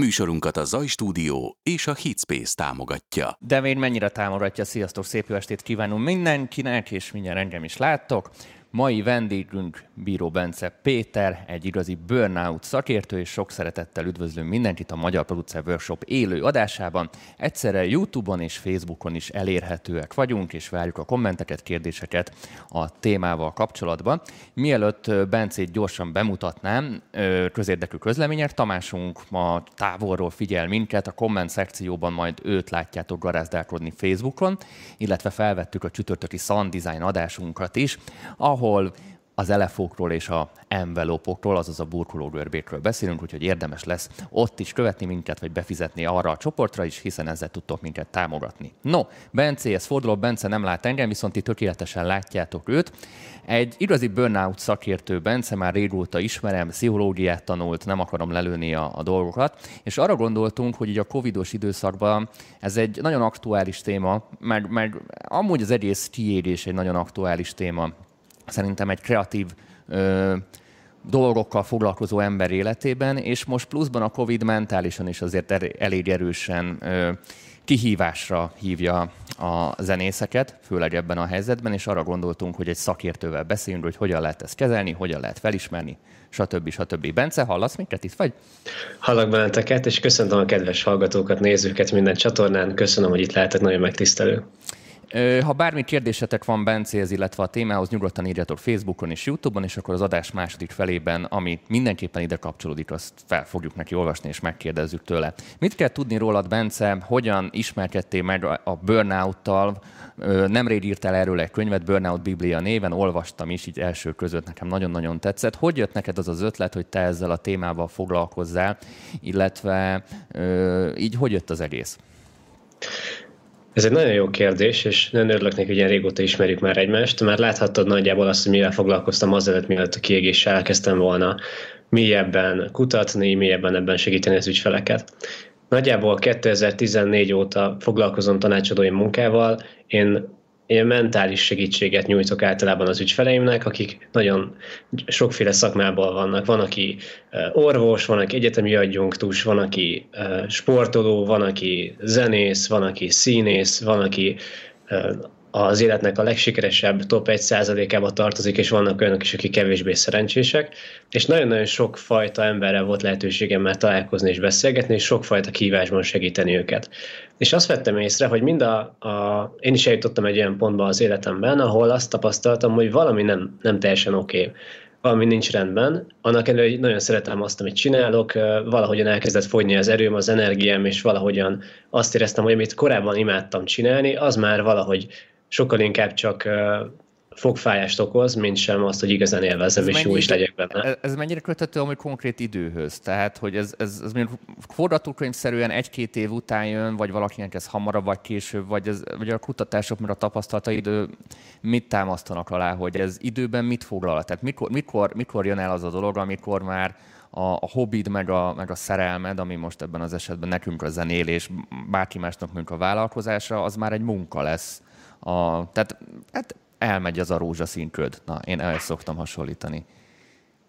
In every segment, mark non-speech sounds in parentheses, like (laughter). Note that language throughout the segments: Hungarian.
Műsorunkat a Zaj Stúdió és a Hitspace támogatja. De még mennyire támogatja? Sziasztok, szép jó estét kívánunk mindenkinek, és mindjárt engem is láttok. Mai vendégünk Bíró Bence Péter, egy igazi burnout szakértő, és sok szeretettel üdvözlünk mindenkit a Magyar Producer Workshop élő adásában. Egyszerre YouTube-on és Facebookon is elérhetőek vagyunk, és várjuk a kommenteket, kérdéseket a témával kapcsolatban. Mielőtt Bencét gyorsan bemutatnám, közérdekű közlemények, Tamásunk ma távolról figyel minket, a komment szekcióban majd őt látjátok garázdálkodni Facebookon, illetve felvettük a csütörtöki Sun Design adásunkat is, ahol ahol az elefókról és a envelopokról, azaz a burkológörbékről beszélünk, úgyhogy érdemes lesz ott is követni minket, vagy befizetni arra a csoportra is, hiszen ezzel tudtok minket támogatni. No, ez forduló, Bence nem lát engem, viszont ti tökéletesen látjátok őt. Egy igazi burnout szakértő Bence, már régóta ismerem, pszichológiát tanult, nem akarom lelőni a, a dolgokat, és arra gondoltunk, hogy így a covidos időszakban ez egy nagyon aktuális téma, meg, meg amúgy az egész kiégés egy nagyon aktuális téma szerintem egy kreatív ö, dolgokkal foglalkozó ember életében, és most pluszban a Covid mentálisan is azért elég erősen ö, kihívásra hívja a zenészeket, főleg ebben a helyzetben, és arra gondoltunk, hogy egy szakértővel beszéljünk, hogy hogyan lehet ezt kezelni, hogyan lehet felismerni, stb. stb. Bence, hallasz minket itt vagy? Hallak benneteket, és köszöntöm a kedves hallgatókat, nézőket minden csatornán. Köszönöm, hogy itt lehetek, nagyon megtisztelő. Ha bármi kérdésetek van Bencéhez, illetve a témához, nyugodtan írjatok Facebookon és YouTube-on, és akkor az adás második felében, ami mindenképpen ide kapcsolódik, azt fel fogjuk neki olvasni, és megkérdezzük tőle. Mit kell tudni rólad, Bence? Hogyan ismerkedtél meg a burnout-tal? Nemrég írtál erről egy könyvet, Burnout Biblia néven, olvastam is, így első között nekem nagyon-nagyon tetszett. Hogy jött neked az az ötlet, hogy te ezzel a témával foglalkozzál, illetve így hogy jött az egész? Ez egy nagyon jó kérdés, és nagyon örülök neki, hogy ilyen régóta ismerjük már egymást. Már láthattad nagyjából azt, hogy mivel foglalkoztam azelőtt, mielőtt a kiégéssel elkezdtem volna mélyebben kutatni, mélyebben ebben segíteni az ügyfeleket. Nagyjából 2014 óta foglalkozom tanácsadói munkával. Én én mentális segítséget nyújtok általában az ügyfeleimnek, akik nagyon sokféle szakmából vannak. Van, aki orvos, van, aki egyetemi adjunktus, van, aki sportoló, van, aki zenész, van, aki színész, van, aki az életnek a legsikeresebb top 1%-ába tartozik, és vannak olyanok is, akik kevésbé szerencsések, és nagyon-nagyon sok fajta emberrel volt lehetőségem már találkozni és beszélgetni, és sokfajta kívásban segíteni őket. És azt vettem észre, hogy mind a, a én is eljutottam egy olyan pontba az életemben, ahol azt tapasztaltam, hogy valami nem, nem teljesen oké. Okay valami nincs rendben. Annak ellenére, hogy nagyon szeretem azt, amit csinálok, valahogyan elkezdett fogyni az erőm, az energiám, és valahogyan azt éreztem, hogy amit korábban imádtam csinálni, az már valahogy sokkal inkább csak fogfájást okoz, mint sem azt, hogy igazán élvezem, és jó is legyek benne. Ez, ez mennyire köthető amúgy konkrét időhöz? Tehát, hogy ez, ez, ez mondjuk forgatókönyvszerűen egy-két év után jön, vagy valakinek ez hamarabb, vagy később, vagy, ez, vagy a kutatások, mert a tapasztalataid mit támasztanak alá, hogy ez időben mit foglal? Tehát mikor, mikor, mikor jön el az a dolog, amikor már a, a hobbid, meg a, meg a szerelmed, ami most ebben az esetben nekünk a zenélés, bárki másnak mondjuk a vállalkozása, az már egy munka lesz. A, tehát hát elmegy az a rózsaszín köd. Na, én el szoktam hasonlítani.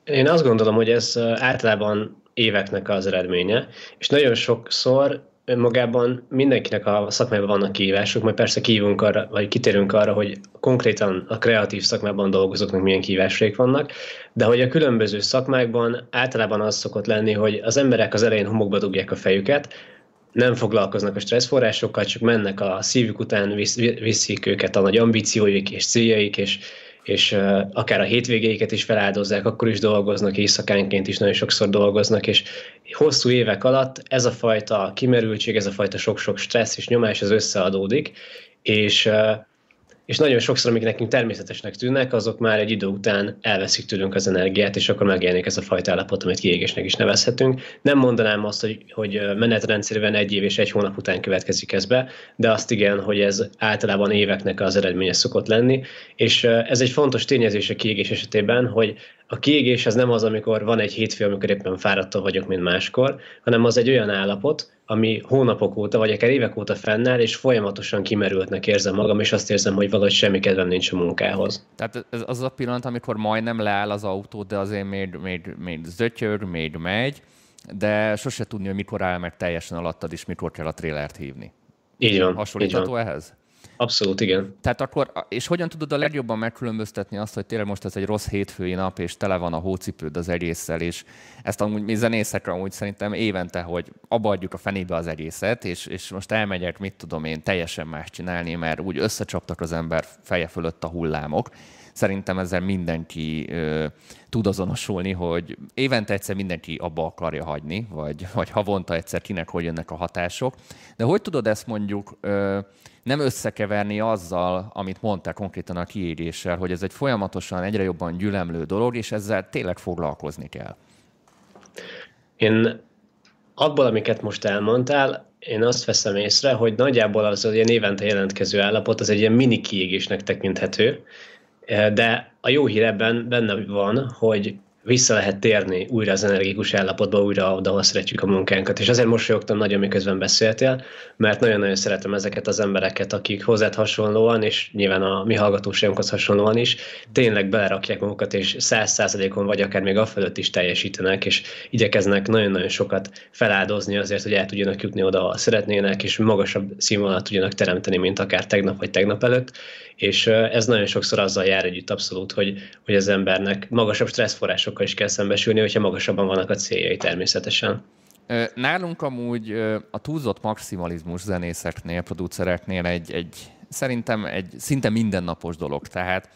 Én azt gondolom, hogy ez általában éveknek az eredménye, és nagyon sokszor önmagában mindenkinek a szakmában vannak kihívások, majd persze kívunk arra, vagy kitérünk arra, hogy konkrétan a kreatív szakmában dolgozóknak milyen kihívásaik vannak, de hogy a különböző szakmákban általában az szokott lenni, hogy az emberek az elején homokba dugják a fejüket, nem foglalkoznak a stresszforrásokkal, csak mennek a szívük után, viszik őket a nagy ambícióik és céljaik, és, és akár a hétvégéiket is feláldozzák, akkor is dolgoznak, éjszakánként is nagyon sokszor dolgoznak, és hosszú évek alatt ez a fajta kimerültség, ez a fajta sok-sok stressz és nyomás az összeadódik, és uh, és nagyon sokszor, amik nekünk természetesnek tűnnek, azok már egy idő után elveszik tőlünk az energiát, és akkor megjelenik ez a fajta állapot, amit kiégésnek is nevezhetünk. Nem mondanám azt, hogy, hogy menetrendszerűen egy év és egy hónap után következik ez be, de azt igen, hogy ez általában éveknek az eredménye szokott lenni, és ez egy fontos tényezés a kiégés esetében, hogy a kiégés az nem az, amikor van egy hétfő, amikor éppen fáradtabb vagyok, mint máskor, hanem az egy olyan állapot, ami hónapok óta, vagy akár évek óta fennáll, és folyamatosan kimerültnek érzem magam, és azt érzem, hogy valahogy semmi kedvem nincs a munkához. Tehát ez az a pillanat, amikor majdnem leáll az autó, de azért még, még, még zötyög, még megy, de sose tudni, hogy mikor áll meg teljesen alattad, és mikor kell a trélert hívni. Így van. Hasonlítható így van. ehhez? Abszolút, igen. Tehát akkor, és hogyan tudod a legjobban megkülönböztetni azt, hogy tényleg most ez egy rossz hétfői nap, és tele van a hócipőd az egésszel, és ezt amúgy mi zenészekre amúgy szerintem évente, hogy abba adjuk a fenébe az egészet, és, és most elmegyek, mit tudom én, teljesen más csinálni, mert úgy összecsaptak az ember feje fölött a hullámok. Szerintem ezzel mindenki ö, tud azonosulni, hogy évente egyszer mindenki abba akarja hagyni, vagy, vagy havonta egyszer kinek hogy jönnek a hatások. De hogy tudod ezt mondjuk ö, nem összekeverni azzal, amit mondtál konkrétan a kiéréssel, hogy ez egy folyamatosan egyre jobban gyülemlő dolog, és ezzel tényleg foglalkozni kell? Én abból, amiket most elmondtál, én azt veszem észre, hogy nagyjából az az ilyen évente jelentkező állapot az egy ilyen mini kiégésnek tekinthető, de a jó hír ebben benne van, hogy vissza lehet térni újra az energikus állapotba, újra oda, ahol szeretjük a munkánkat. És azért mosolyogtam nagyon, miközben beszéltél, mert nagyon-nagyon szeretem ezeket az embereket, akik hozzád hasonlóan, és nyilván a mi hallgatóságunkhoz hasonlóan is, tényleg belerakják magukat, és száz százalékon vagy akár még afölött is teljesítenek, és igyekeznek nagyon-nagyon sokat feláldozni azért, hogy el tudjanak jutni oda, ahol szeretnének, és magasabb színvonalat tudjanak teremteni, mint akár tegnap vagy tegnap előtt és ez nagyon sokszor azzal jár együtt abszolút, hogy, hogy az embernek magasabb stresszforrásokkal is kell szembesülni, hogyha magasabban vannak a céljai természetesen. Nálunk amúgy a túlzott maximalizmus zenészeknél, producereknél egy, egy szerintem egy szinte mindennapos dolog. Tehát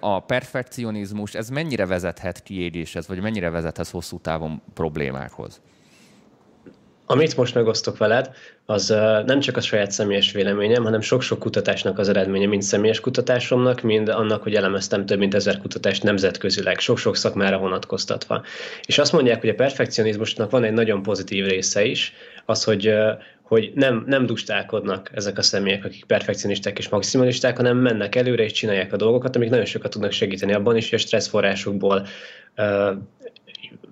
a perfekcionizmus, ez mennyire vezethet kiégéshez, vagy mennyire vezethet hosszú távon problémákhoz? Amit most megosztok veled, az nem csak a saját személyes véleményem, hanem sok-sok kutatásnak az eredménye, mind személyes kutatásomnak, mind annak, hogy elemeztem több mint ezer kutatást nemzetközileg, sok-sok szakmára vonatkoztatva. És azt mondják, hogy a perfekcionizmusnak van egy nagyon pozitív része is, az, hogy hogy nem, nem dustálkodnak ezek a személyek, akik perfekcionisták és maximalisták, hanem mennek előre és csinálják a dolgokat, amik nagyon sokat tudnak segíteni abban is, hogy a stresszforrásukból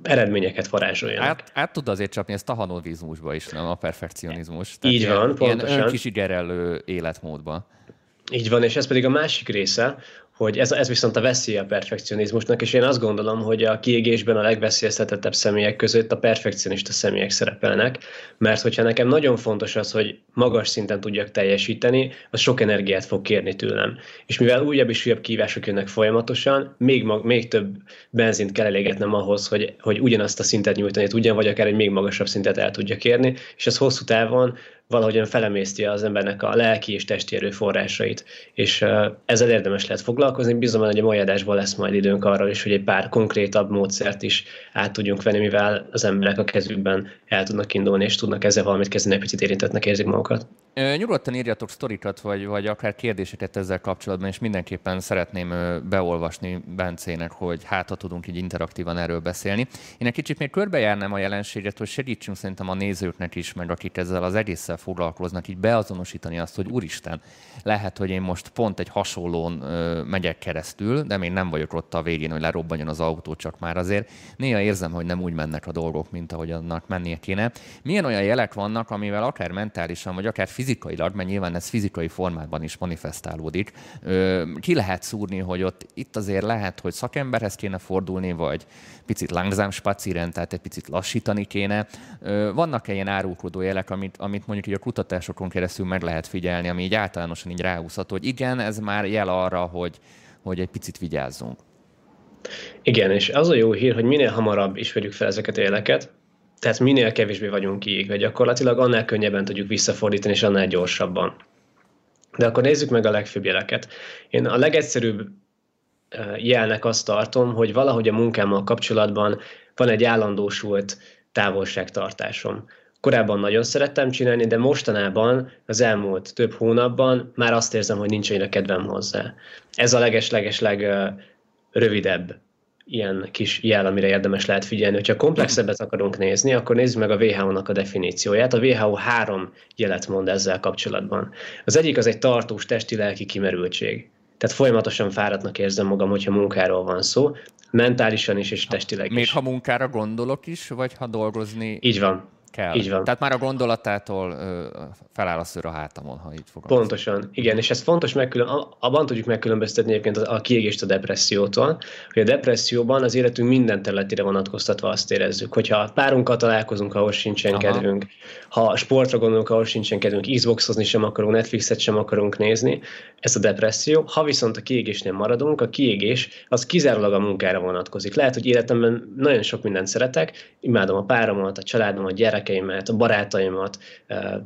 eredményeket varázsoljanak. Át, át tud azért csapni ezt a hanovizmusba is, nem a perfekcionizmus. Tehát Így van, ilyen, pontosan. Ilyen önkisigerelő életmódba. Így van, és ez pedig a másik része, hogy ez, ez viszont a veszély a perfekcionizmusnak, és én azt gondolom, hogy a kiégésben a legveszélyeztetettebb személyek között a perfekcionista személyek szerepelnek, mert hogyha nekem nagyon fontos az, hogy magas szinten tudjak teljesíteni, az sok energiát fog kérni tőlem. És mivel újabb és újabb kívások jönnek folyamatosan, még, mag, még több benzint kell elégetnem ahhoz, hogy, hogy ugyanazt a szintet nyújtani tudjam, vagy akár egy még magasabb szintet el tudja kérni, és ez hosszú távon valahogyan felemészti az embernek a lelki és testi erőforrásait. És ezzel érdemes lehet foglalkozni. Bízom, hogy a mai adásban lesz majd időnk arra is, hogy egy pár konkrétabb módszert is át tudjunk venni, mivel az emberek a kezükben el tudnak indulni, és tudnak ezzel valamit kezdeni, picit érintetnek érzik magukat. Nyugodtan írjatok sztorikat, vagy, vagy akár kérdéseket ezzel kapcsolatban, és mindenképpen szeretném beolvasni Bencének, hogy hát ha tudunk így interaktívan erről beszélni. Én egy kicsit még körbejárnám a jelenséget, hogy segítsünk szerintem a nézőknek is, meg akik ezzel az egésszel foglalkoznak, így beazonosítani azt, hogy úristen, lehet, hogy én most pont egy hasonlón ö, megyek keresztül, de még nem vagyok ott a végén, hogy lerobbanjon az autó, csak már azért néha érzem, hogy nem úgy mennek a dolgok, mint ahogy annak mennie kéne. Milyen olyan jelek vannak, amivel akár mentálisan, vagy akár fizikailag, mert nyilván ez fizikai formában is manifestálódik, ö, ki lehet szúrni, hogy ott itt azért lehet, hogy szakemberhez kéne fordulni, vagy picit langsam spaciren, tehát egy picit lassítani kéne. Vannak-e ilyen árulkodó jelek, amit, amit mondjuk így a kutatásokon keresztül meg lehet figyelni, ami így általánosan így ráhúzható, hogy igen, ez már jel arra, hogy, hogy egy picit vigyázzunk. Igen, és az a jó hír, hogy minél hamarabb ismerjük fel ezeket a jeleket, tehát minél kevésbé vagyunk kiégve gyakorlatilag, annál könnyebben tudjuk visszafordítani, és annál gyorsabban. De akkor nézzük meg a legfőbb jeleket. Én a legegyszerűbb jelnek azt tartom, hogy valahogy a munkámmal kapcsolatban van egy állandósult távolságtartásom. Korábban nagyon szerettem csinálni, de mostanában, az elmúlt több hónapban már azt érzem, hogy nincs annyira kedvem hozzá. Ez a leges-leges-leg rövidebb ilyen kis jel, amire érdemes lehet figyelni. Ha komplexebbet akarunk nézni, akkor nézzük meg a WHO-nak a definícióját. A WHO három jelet mond ezzel kapcsolatban. Az egyik az egy tartós testi-lelki kimerültség. Tehát folyamatosan fáradtnak érzem magam, hogyha munkáról van szó, mentálisan is és testileg Még is. ha munkára gondolok is, vagy ha dolgozni? Így van. Kell. Így van. Tehát már a gondolatától ö, feláll a szőr a hátamon, ha így fogom. Pontosan, igen, és ez fontos megkülön, abban tudjuk megkülönböztetni egyébként a, a kiégést a depressziótól, hogy a depresszióban az életünk minden területére vonatkoztatva azt érezzük, hogyha párunkkal találkozunk, ahol sincsen Aha. kedvünk, ha sportra gondolunk, ahol sincsen kedvünk, Xboxozni sem akarunk, Netflixet sem akarunk nézni, ez a depresszió. Ha viszont a kiégésnél maradunk, a kiégés az kizárólag a munkára vonatkozik. Lehet, hogy életemben nagyon sok mindent szeretek, imádom a páromat, a családomat, a gyerekeimet, a barátaimat,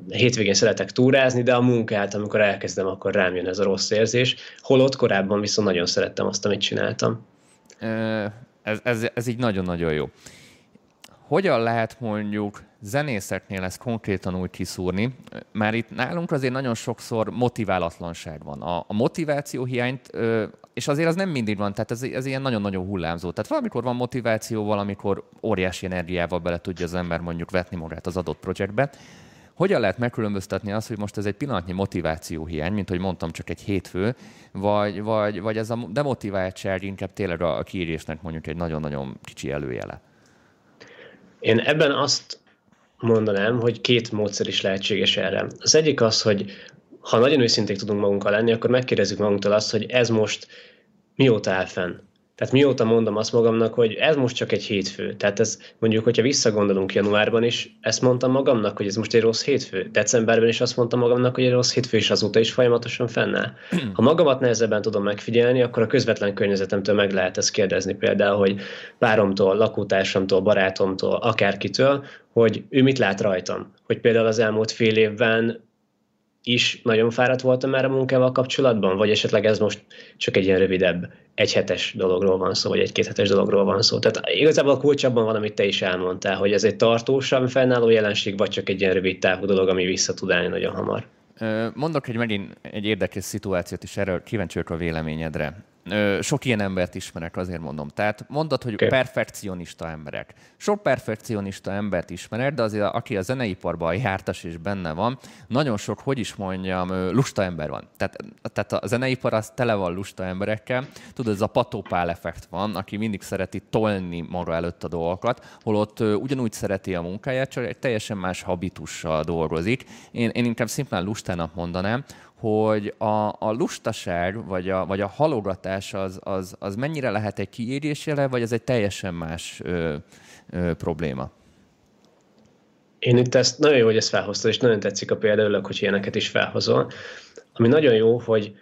hétvégén szeretek túrázni, de a munkát, amikor elkezdem, akkor rám jön ez a rossz érzés. Holott korábban viszont nagyon szerettem azt, amit csináltam. Ez, ez, ez így nagyon-nagyon jó. Hogyan lehet mondjuk zenészeknél ezt konkrétan úgy kiszúrni, már itt nálunk azért nagyon sokszor motiválatlanság van. A, a motiváció hiányt, és azért az nem mindig van, tehát ez, ez ilyen nagyon-nagyon hullámzó. Tehát valamikor van motiváció, valamikor óriási energiával bele tudja az ember mondjuk vetni magát az adott projektbe. Hogyan lehet megkülönböztetni azt, hogy most ez egy pillanatnyi motiváció hiány, mint hogy mondtam, csak egy hétfő, vagy, vagy, vagy ez a demotiváltság inkább tényleg a kiírésnek mondjuk egy nagyon-nagyon kicsi előjele? Én ebben azt mondanám, hogy két módszer is lehetséges erre. Az egyik az, hogy ha nagyon őszinték tudunk magunkkal lenni, akkor megkérdezzük magunktól azt, hogy ez most mióta áll fenn. Tehát mióta mondom azt magamnak, hogy ez most csak egy hétfő. Tehát ez mondjuk, hogyha visszagondolunk januárban is, ezt mondtam magamnak, hogy ez most egy rossz hétfő. Decemberben is azt mondtam magamnak, hogy egy rossz hétfő, és azóta is folyamatosan fennáll. Ha magamat nehezebben tudom megfigyelni, akkor a közvetlen környezetemtől meg lehet ezt kérdezni például, hogy páromtól, lakótársamtól, barátomtól, akárkitől, hogy ő mit lát rajtam. Hogy például az elmúlt fél évben is nagyon fáradt voltam már a munkával kapcsolatban, vagy esetleg ez most csak egy ilyen rövidebb, egyhetes dologról van szó, vagy egy kéthetes dologról van szó. Tehát igazából a kulcsabban van, amit te is elmondtál, hogy ez egy tartósabb fennálló jelenség, vagy csak egy ilyen rövid távú dolog, ami vissza tud állni nagyon hamar. Mondok egy megint egy érdekes szituációt is, erről kíváncsi a véleményedre sok ilyen embert ismerek, azért mondom. Tehát mondod, hogy okay. perfekcionista emberek. Sok perfekcionista embert ismerek, de azért aki a zeneiparban jártas és benne van, nagyon sok, hogy is mondjam, lusta ember van. Tehát, tehát a zeneipar az tele van lusta emberekkel. Tudod, ez a patópál effekt van, aki mindig szereti tolni maga előtt a dolgokat, holott ugyanúgy szereti a munkáját, csak egy teljesen más habitussal dolgozik. Én, én inkább szimplán lustának mondanám, hogy a, a lustaság, vagy a, vagy a halogatás az, az, az mennyire lehet egy kiírésjele, vagy ez egy teljesen más ö, ö, probléma? Én itt ezt nagyon jó, hogy ezt felhoztad, és nagyon tetszik a példa, hogy ilyeneket is felhozol. Ami nagyon jó, hogy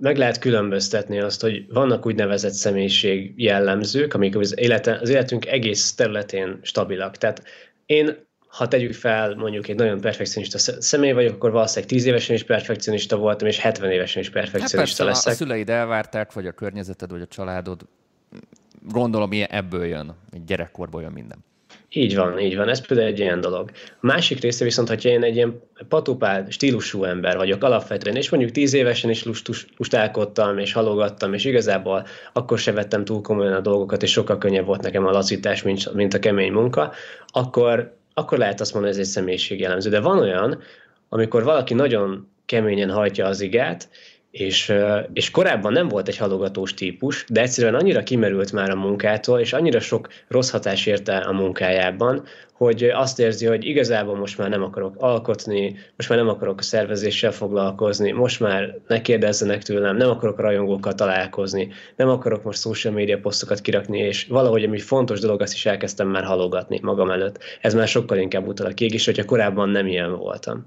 meg lehet különböztetni azt, hogy vannak úgynevezett személyiség jellemzők, amik az, élete, az életünk egész területén stabilak. Tehát én ha tegyük fel, mondjuk egy nagyon perfekcionista személy vagyok, akkor valószínűleg 10 évesen is perfekcionista voltam, és 70 évesen is perfekcionista hát leszek. A szüleid elvárták, vagy a környezeted, vagy a családod, gondolom, ilyen ebből jön, egy gyerekkorból jön minden. Így van, így van. Ez például egy ilyen dolog. A másik része viszont, hogyha én egy ilyen patupál stílusú ember vagyok alapvetően, és mondjuk tíz évesen is lustus, lustálkodtam, és halogattam, és igazából akkor se vettem túl komolyan a dolgokat, és sokkal könnyebb volt nekem a lazítás, mint, mint a kemény munka, akkor akkor lehet azt mondani, hogy ez egy személyiségjellemző. De van olyan, amikor valaki nagyon keményen hajtja az igát, és, és korábban nem volt egy halogatós típus, de egyszerűen annyira kimerült már a munkától, és annyira sok rossz hatás érte a munkájában, hogy azt érzi, hogy igazából most már nem akarok alkotni, most már nem akarok a szervezéssel foglalkozni, most már ne kérdezzenek tőlem, nem akarok rajongókkal találkozni, nem akarok most social media posztokat kirakni, és valahogy ami fontos dolog, azt is elkezdtem már halogatni magam előtt. Ez már sokkal inkább utal a kiégés, hogyha korábban nem ilyen voltam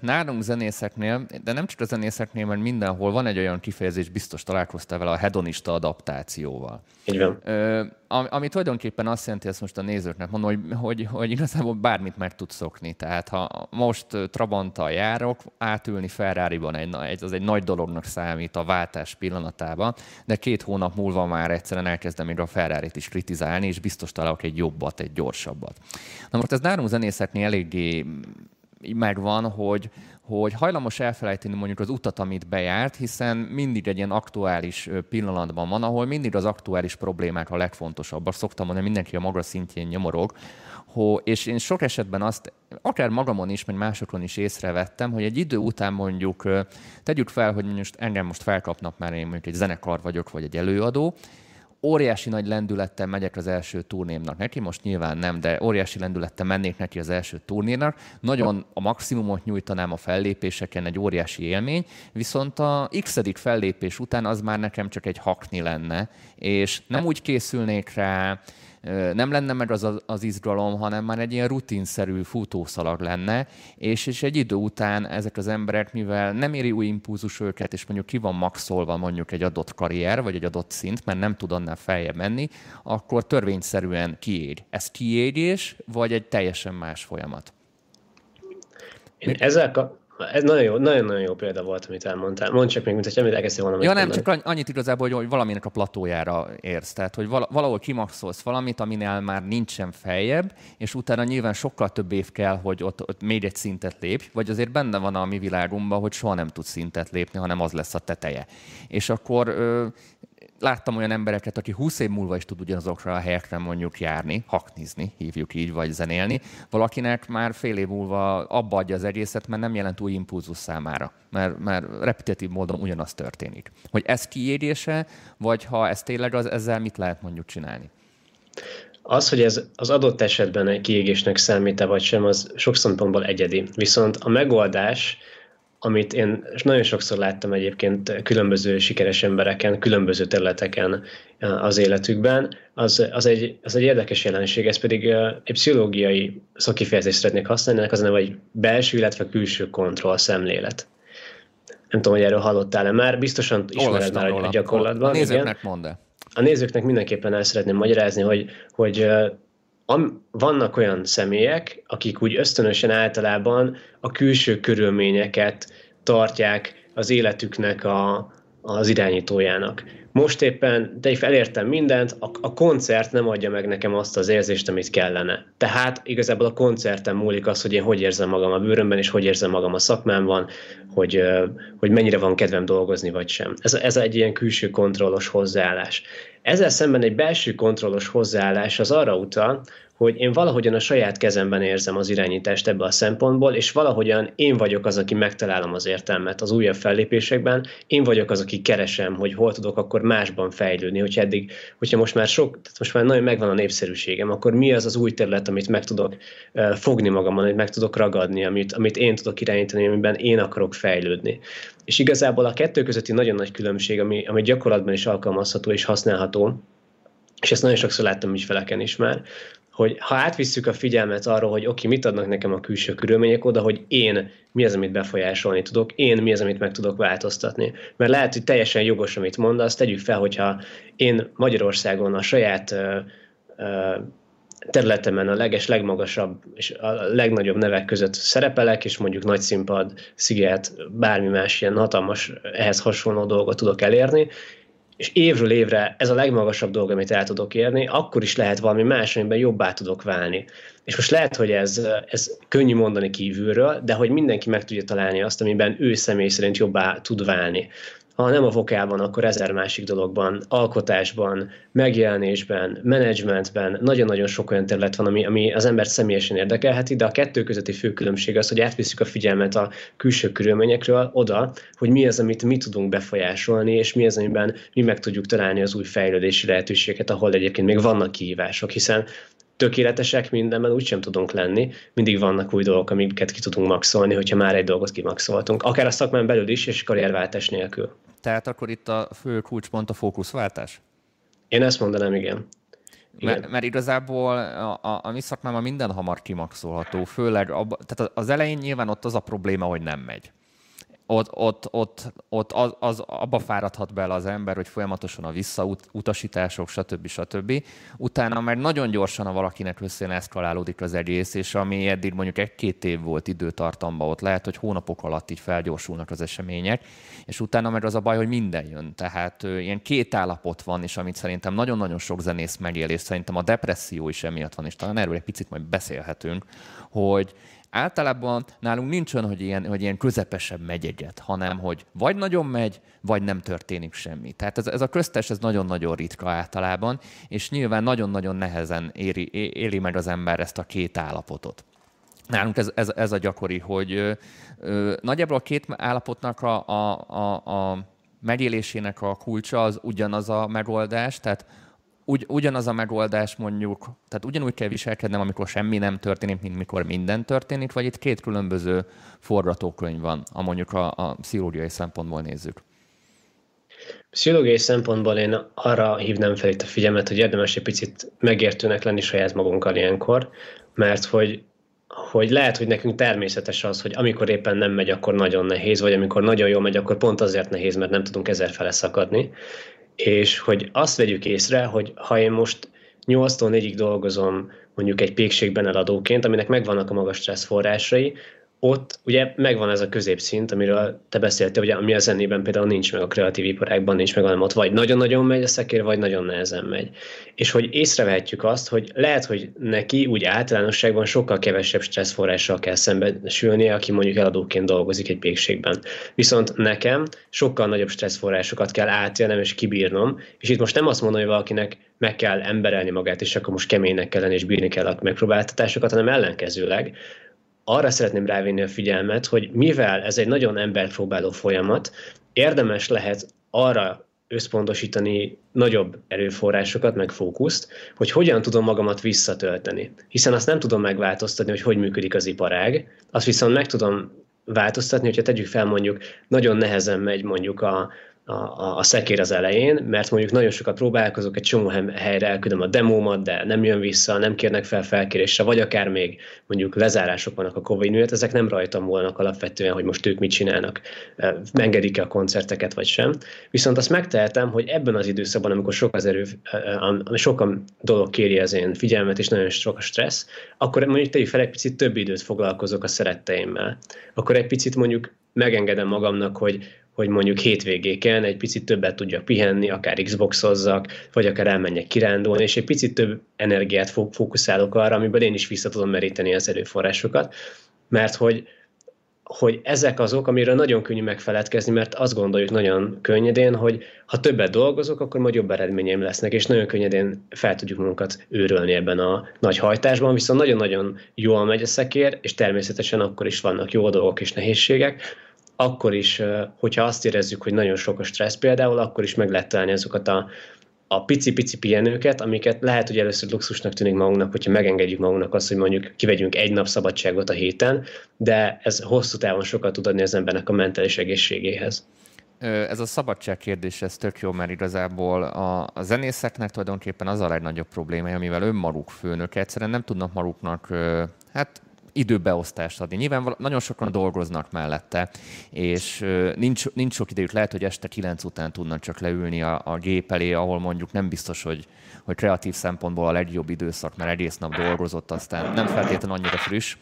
nálunk zenészeknél, de nem csak a zenészeknél, mert mindenhol van egy olyan kifejezés, biztos találkoztál vele, a hedonista adaptációval. Így van. Ö, ami, ami tulajdonképpen azt jelenti, ezt most a nézőknek mondom, hogy, hogy, hogy igazából bármit meg tudsz szokni. Tehát ha most Trabanttal járok, átülni Ferrari-ban egy, egy, az egy nagy dolognak számít a váltás pillanatában, de két hónap múlva már egyszerűen elkezdem még a Ferrari-t is kritizálni, és biztos találok egy jobbat, egy gyorsabbat. Na most ez nálunk zenészeknél eléggé megvan, hogy, hogy hajlamos elfelejteni mondjuk az utat, amit bejárt, hiszen mindig egy ilyen aktuális pillanatban van, ahol mindig az aktuális problémák a legfontosabbak. Szoktam mondani, mindenki a maga szintjén nyomorog, Ho, és én sok esetben azt, akár magamon is, meg másokon is észrevettem, hogy egy idő után mondjuk, tegyük fel, hogy most engem most felkapnak már, én mondjuk egy zenekar vagyok, vagy egy előadó, óriási nagy lendülettel megyek az első turnémnak neki, most nyilván nem, de óriási lendülettel mennék neki az első turnénak, nagyon a maximumot nyújtanám a fellépéseken, egy óriási élmény, viszont a x fellépés után az már nekem csak egy hakni lenne, és nem úgy készülnék rá, nem lenne meg az, az izgalom, hanem már egy ilyen rutinszerű futószalag lenne, és, és egy idő után ezek az emberek, mivel nem éri új impulzus őket, és mondjuk ki van maxolva mondjuk egy adott karrier, vagy egy adott szint, mert nem tud annál feljebb menni, akkor törvényszerűen kiégy. Ez kiégés, vagy egy teljesen más folyamat? Én ezzel, ez nagyon jó, nagyon-nagyon jó példa volt, amit elmondtál. Mondd csak még, mint hogy elkezdtél volna Ja, nem, mondani. csak annyit igazából, hogy, hogy valaminek a platójára érsz. Tehát, hogy valahol kimaxolsz valamit, aminél már nincsen feljebb, és utána nyilván sokkal több év kell, hogy ott, ott még egy szintet lépj, vagy azért benne van a mi világunkban, hogy soha nem tudsz szintet lépni, hanem az lesz a teteje. És akkor ö, láttam olyan embereket, aki 20 év múlva is tud ugyanazokra a helyekre mondjuk járni, haknizni, hívjuk így, vagy zenélni. Valakinek már fél év múlva abba adja az egészet, mert nem jelent új impulzus számára, mert, mert repetitív módon ugyanaz történik. Hogy ez kiérése, vagy ha ez tényleg az, ezzel mit lehet mondjuk csinálni? Az, hogy ez az adott esetben egy kiégésnek számít-e vagy sem, az sok szempontból egyedi. Viszont a megoldás amit én nagyon sokszor láttam egyébként különböző sikeres embereken, különböző területeken az életükben, az, az, egy, az egy érdekes jelenség, ez pedig egy pszichológiai szakifejezést szeretnék használni, ennek az neve, hogy belső, illetve külső kontroll szemlélet. Nem tudom, hogy erről hallottál-e már, biztosan ismered már a gyakorlatban. A nézőknek mondd A nézőknek mindenképpen el szeretném magyarázni, hogy, hogy am, vannak olyan személyek, akik úgy ösztönösen általában a külső körülményeket tartják az életüknek a, az irányítójának. Most éppen, de elértem mindent, a, a koncert nem adja meg nekem azt az érzést, amit kellene. Tehát igazából a koncerten múlik az, hogy én hogy érzem magam a bőrömben, és hogy érzem magam a szakmámban, hogy, hogy mennyire van kedvem dolgozni, vagy sem. Ez, ez egy ilyen külső kontrollos hozzáállás. Ezzel szemben egy belső kontrollos hozzáállás az arra utal, hogy én valahogyan a saját kezemben érzem az irányítást ebbe a szempontból, és valahogyan én vagyok az, aki megtalálom az értelmet az újabb fellépésekben, én vagyok az, aki keresem, hogy hol tudok akkor másban fejlődni, hogy eddig, hogyha most már sok, tehát most már nagyon megvan a népszerűségem, akkor mi az az új terület, amit meg tudok fogni magamon, amit meg tudok ragadni, amit, amit én tudok irányítani, amiben én akarok fejlődni. És igazából a kettő közötti nagyon nagy különbség, ami, ami gyakorlatban is alkalmazható és használható, és ezt nagyon sokszor láttam ügyfeleken is már, hogy ha átvisszük a figyelmet arra, hogy oké, mit adnak nekem a külső körülmények oda, hogy én mi az, amit befolyásolni tudok, én mi az, amit meg tudok változtatni. Mert lehet, hogy teljesen jogos, amit mondasz, tegyük fel, hogyha én Magyarországon a saját ö, ö, területemen a leges, legmagasabb és a legnagyobb nevek között szerepelek, és mondjuk nagy színpad, sziget, bármi más ilyen hatalmas, ehhez hasonló dolgot tudok elérni, és évről évre ez a legmagasabb dolog, amit el tudok érni, akkor is lehet valami más, amiben jobbá tudok válni. És most lehet, hogy ez, ez könnyű mondani kívülről, de hogy mindenki meg tudja találni azt, amiben ő személy szerint jobbá tud válni ha nem a vokálban, akkor ezer másik dologban, alkotásban, megjelenésben, menedzsmentben, nagyon-nagyon sok olyan terület van, ami, ami az embert személyesen érdekelheti, de a kettő közötti fő különbség az, hogy átviszük a figyelmet a külső körülményekről oda, hogy mi az, amit mi tudunk befolyásolni, és mi az, amiben mi meg tudjuk találni az új fejlődési lehetőséget, ahol egyébként még vannak kihívások, hiszen tökéletesek mindenben úgysem tudunk lenni, mindig vannak új dolgok, amiket ki tudunk maxolni, hogyha már egy dolgot kimaxoltunk, akár a szakmán belül is, és karrierváltás nélkül. Tehát akkor itt a fő kulcspont a fókuszváltás? Én ezt mondanám, igen. Mert, mert igazából a, a, a mi szakmában minden hamar kimaxolható, főleg abba, tehát az elején nyilván ott az a probléma, hogy nem megy ott, ott, ott, ott az, az, abba fáradhat bele az ember, hogy folyamatosan a visszautasítások, stb. stb. Utána már nagyon gyorsan a valakinek összejön eszkalálódik az egész, és ami eddig mondjuk egy-két év volt időtartamban, ott lehet, hogy hónapok alatt így felgyorsulnak az események, és utána meg az a baj, hogy minden jön. Tehát ö, ilyen két állapot van, és amit szerintem nagyon-nagyon sok zenész megél, és szerintem a depresszió is emiatt van, és talán erről egy picit majd beszélhetünk, hogy általában nálunk nincs olyan, hogy ilyen, hogy ilyen közepesebb megy egyet, hanem hogy vagy nagyon megy, vagy nem történik semmi. Tehát ez, ez a köztes, ez nagyon-nagyon ritka általában, és nyilván nagyon-nagyon nehezen éri, éli meg az ember ezt a két állapotot. Nálunk ez, ez, ez a gyakori, hogy ö, ö, nagyjából a két állapotnak a, a, a, a megélésének a kulcsa az ugyanaz a megoldás, tehát ugy, ugyanaz a megoldás mondjuk, tehát ugyanúgy kell viselkednem, amikor semmi nem történik, mint mikor minden történik, vagy itt két különböző forgatókönyv van, a mondjuk a, a pszichológiai szempontból nézzük. Pszichológiai szempontból én arra hívnám fel itt a figyelmet, hogy érdemes egy picit megértőnek lenni saját magunkkal ilyenkor, mert hogy hogy lehet, hogy nekünk természetes az, hogy amikor éppen nem megy, akkor nagyon nehéz, vagy amikor nagyon jól megy, akkor pont azért nehéz, mert nem tudunk ezer fele szakadni. És hogy azt vegyük észre, hogy ha én most 8-tól 4-ig dolgozom mondjuk egy pékségben eladóként, aminek megvannak a magas stressz forrásai, ott ugye megvan ez a középszint, amiről te beszéltél, ugye, ami a zenében például nincs meg a kreatív iparákban, nincs meg, hanem ott vagy nagyon-nagyon megy a szekér, vagy nagyon nehezen megy. És hogy észrevehetjük azt, hogy lehet, hogy neki úgy általánosságban sokkal kevesebb stresszforrással kell szembesülnie, aki mondjuk eladóként dolgozik egy pékségben. Viszont nekem sokkal nagyobb stresszforrásokat kell átélnem és kibírnom, és itt most nem azt mondom, hogy valakinek meg kell emberelni magát, és akkor most keménynek kell lenni, és bírni kell a megpróbáltatásokat, hanem ellenkezőleg, arra szeretném rávinni a figyelmet, hogy mivel ez egy nagyon emberpróbáló folyamat, érdemes lehet arra összpontosítani nagyobb erőforrásokat, meg fókuszt, hogy hogyan tudom magamat visszatölteni. Hiszen azt nem tudom megváltoztatni, hogy hogy működik az iparág, azt viszont meg tudom változtatni, hogyha tegyük fel mondjuk, nagyon nehezen megy mondjuk a, a, a szekér az elején, mert mondjuk nagyon sokat próbálkozok, egy csomó helyre elküldöm a demómat, de nem jön vissza, nem kérnek fel felkérésre, vagy akár még mondjuk lezárások vannak a Covid miatt, ezek nem rajtam volnak alapvetően, hogy most ők mit csinálnak, engedik-e a koncerteket, vagy sem. Viszont azt megtehetem, hogy ebben az időszakban, amikor sok az erő, sokan dolog kéri az én figyelmet, és nagyon sok a stressz, akkor mondjuk tegyük fel egy picit több időt foglalkozok a szeretteimmel. Akkor egy picit mondjuk megengedem magamnak, hogy hogy mondjuk hétvégéken egy picit többet tudjak pihenni, akár Xboxozzak, vagy akár elmenjek kirándulni, és egy picit több energiát fókuszálok arra, amiből én is vissza tudom meríteni az erőforrásokat, mert hogy, hogy ezek azok, amiről nagyon könnyű megfeledkezni, mert azt gondoljuk nagyon könnyedén, hogy ha többet dolgozok, akkor majd jobb eredményeim lesznek, és nagyon könnyedén fel tudjuk magunkat őrölni ebben a nagy hajtásban, viszont nagyon-nagyon jól megy a szekér, és természetesen akkor is vannak jó dolgok és nehézségek, akkor is, hogyha azt érezzük, hogy nagyon sok a stressz például, akkor is meg lehet találni azokat a, a pici-pici pihenőket, amiket lehet, hogy először luxusnak tűnik magunknak, hogyha megengedjük magunknak azt, hogy mondjuk kivegyünk egy nap szabadságot a héten, de ez hosszú távon sokat tud adni az embernek a mentális egészségéhez. Ez a szabadság kérdés, ez tök jó, mert igazából a, a zenészeknek tulajdonképpen az a legnagyobb problémája, amivel önmaguk főnök egyszerűen nem tudnak maguknak hát időbeosztást adni. Nyilván nagyon sokan dolgoznak mellette, és nincs, nincs sok idejük. Lehet, hogy este kilenc után tudnak csak leülni a, a gép elé, ahol mondjuk nem biztos, hogy, hogy kreatív szempontból a legjobb időszak, mert egész nap dolgozott, aztán nem feltétlenül annyira friss,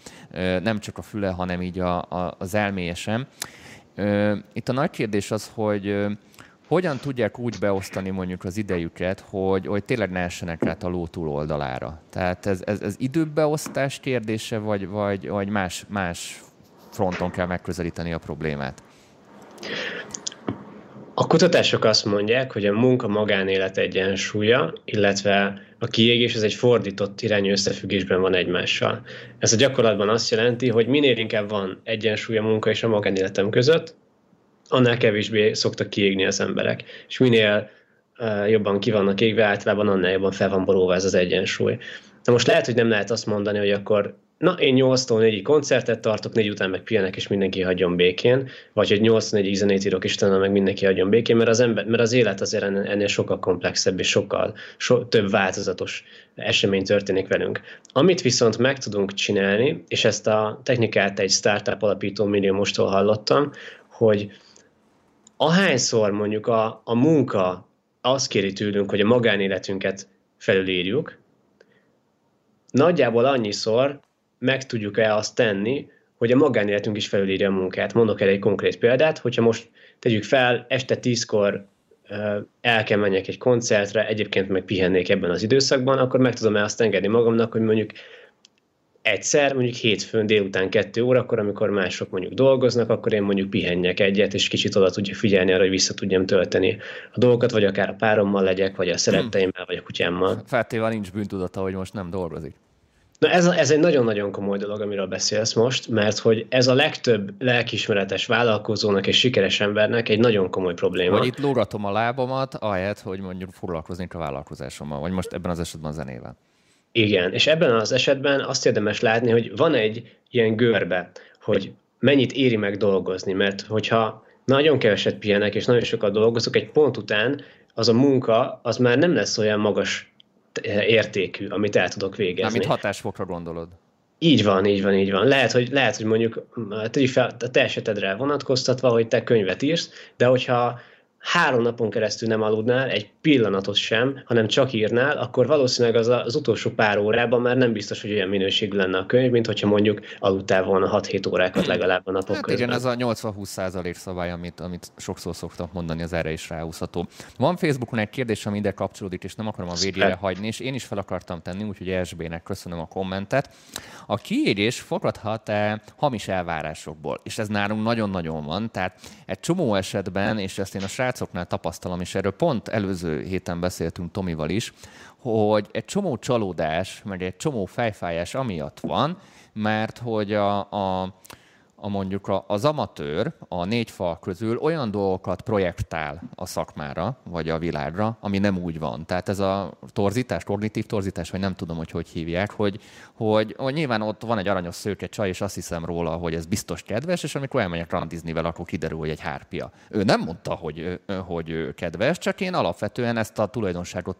nem csak a füle, hanem így a, a, az elméje sem. Itt a nagy kérdés az, hogy hogyan tudják úgy beosztani mondjuk az idejüket, hogy, hogy tényleg ne essenek át a ló túloldalára? Tehát ez, ez, ez időbeosztás kérdése, vagy, vagy, vagy más, más fronton kell megközelíteni a problémát? A kutatások azt mondják, hogy a munka-magánélet egyensúlya, illetve a kiégés az egy fordított irányú összefüggésben van egymással. Ez a gyakorlatban azt jelenti, hogy minél inkább van egyensúly a munka és a magánéletem között, annál kevésbé szoktak kiégni az emberek. És minél jobban ki vannak égve, általában annál jobban fel van borulva ez az egyensúly. Na most lehet, hogy nem lehet azt mondani, hogy akkor na, én 8-tól 4 koncertet tartok, 4 után meg pihenek, és mindenki hagyjon békén, vagy hogy 8 4 zenét írok, és utána meg mindenki hagyjon békén, mert az, ember, mert az élet azért ennél sokkal komplexebb, és sokkal so, több változatos esemény történik velünk. Amit viszont meg tudunk csinálni, és ezt a technikát egy startup alapító millió mostól hallottam, hogy ahányszor mondjuk a, a munka azt kéri tőlünk, hogy a magánéletünket felülírjuk, nagyjából annyiszor meg tudjuk-e azt tenni, hogy a magánéletünk is felülírja a munkát. Mondok el egy konkrét példát, hogyha most tegyük fel, este tízkor el kell menjek egy koncertre, egyébként meg pihennék ebben az időszakban, akkor meg tudom-e azt engedni magamnak, hogy mondjuk egyszer, mondjuk hétfőn délután kettő órakor, amikor mások mondjuk dolgoznak, akkor én mondjuk pihenjek egyet, és kicsit oda tudja figyelni arra, hogy vissza tudjam tölteni a dolgokat, vagy akár a párommal legyek, vagy a szeretteimmel, vagy a kutyámmal. Feltéve nincs bűntudata, hogy most nem dolgozik. Na ez, ez egy nagyon-nagyon komoly dolog, amiről beszélsz most, mert hogy ez a legtöbb lelkismeretes vállalkozónak és sikeres embernek egy nagyon komoly probléma. Vagy itt lógatom a lábamat, ahelyett, hogy mondjuk foglalkoznék a vállalkozásommal, vagy most ebben az esetben a zenével. Igen, és ebben az esetben azt érdemes látni, hogy van egy ilyen görbe, hogy mennyit éri meg dolgozni, mert hogyha nagyon keveset pihenek, és nagyon sokat dolgozok, egy pont után az a munka, az már nem lesz olyan magas értékű, amit el tudok végezni. Amit hatásfokra gondolod. Így van, így van, így van. Lehet, hogy, lehet, hogy mondjuk a te esetedre vonatkoztatva, hogy te könyvet írsz, de hogyha három napon keresztül nem aludnál, egy pillanatot sem, hanem csak írnál, akkor valószínűleg az, az utolsó pár órában már nem biztos, hogy olyan minőségű lenne a könyv, mint hogyha mondjuk aludtál volna 6-7 órákat legalább a napok hát közben. Igen, ez a 80-20 százalék szabály, amit, amit sokszor szoktam mondani, az erre is ráhúzható. Van Facebookon egy kérdés, ami ide kapcsolódik, és nem akarom a végére hagyni, és én is fel akartam tenni, úgyhogy SB-nek köszönöm a kommentet. A kiírés fogadhat-e hamis elvárásokból? És ez nálunk nagyon-nagyon van, tehát egy csomó esetben, és ezt én a srácoknál tapasztalom, és erről pont előző héten beszéltünk Tomival is, hogy egy csomó csalódás, meg egy csomó fejfájás amiatt van, mert hogy a, a a mondjuk az amatőr a négy fal közül olyan dolgokat projektál a szakmára, vagy a világra, ami nem úgy van. Tehát ez a torzítás, kognitív torzítás, vagy nem tudom, hogy hogy hívják, hogy, hogy, hogy nyilván ott van egy aranyos szőke csaj, és azt hiszem róla, hogy ez biztos kedves, és amikor elmegyek randizni vele, akkor kiderül, hogy egy hárpia. Ő nem mondta, hogy, hogy kedves, csak én alapvetően ezt a tulajdonságot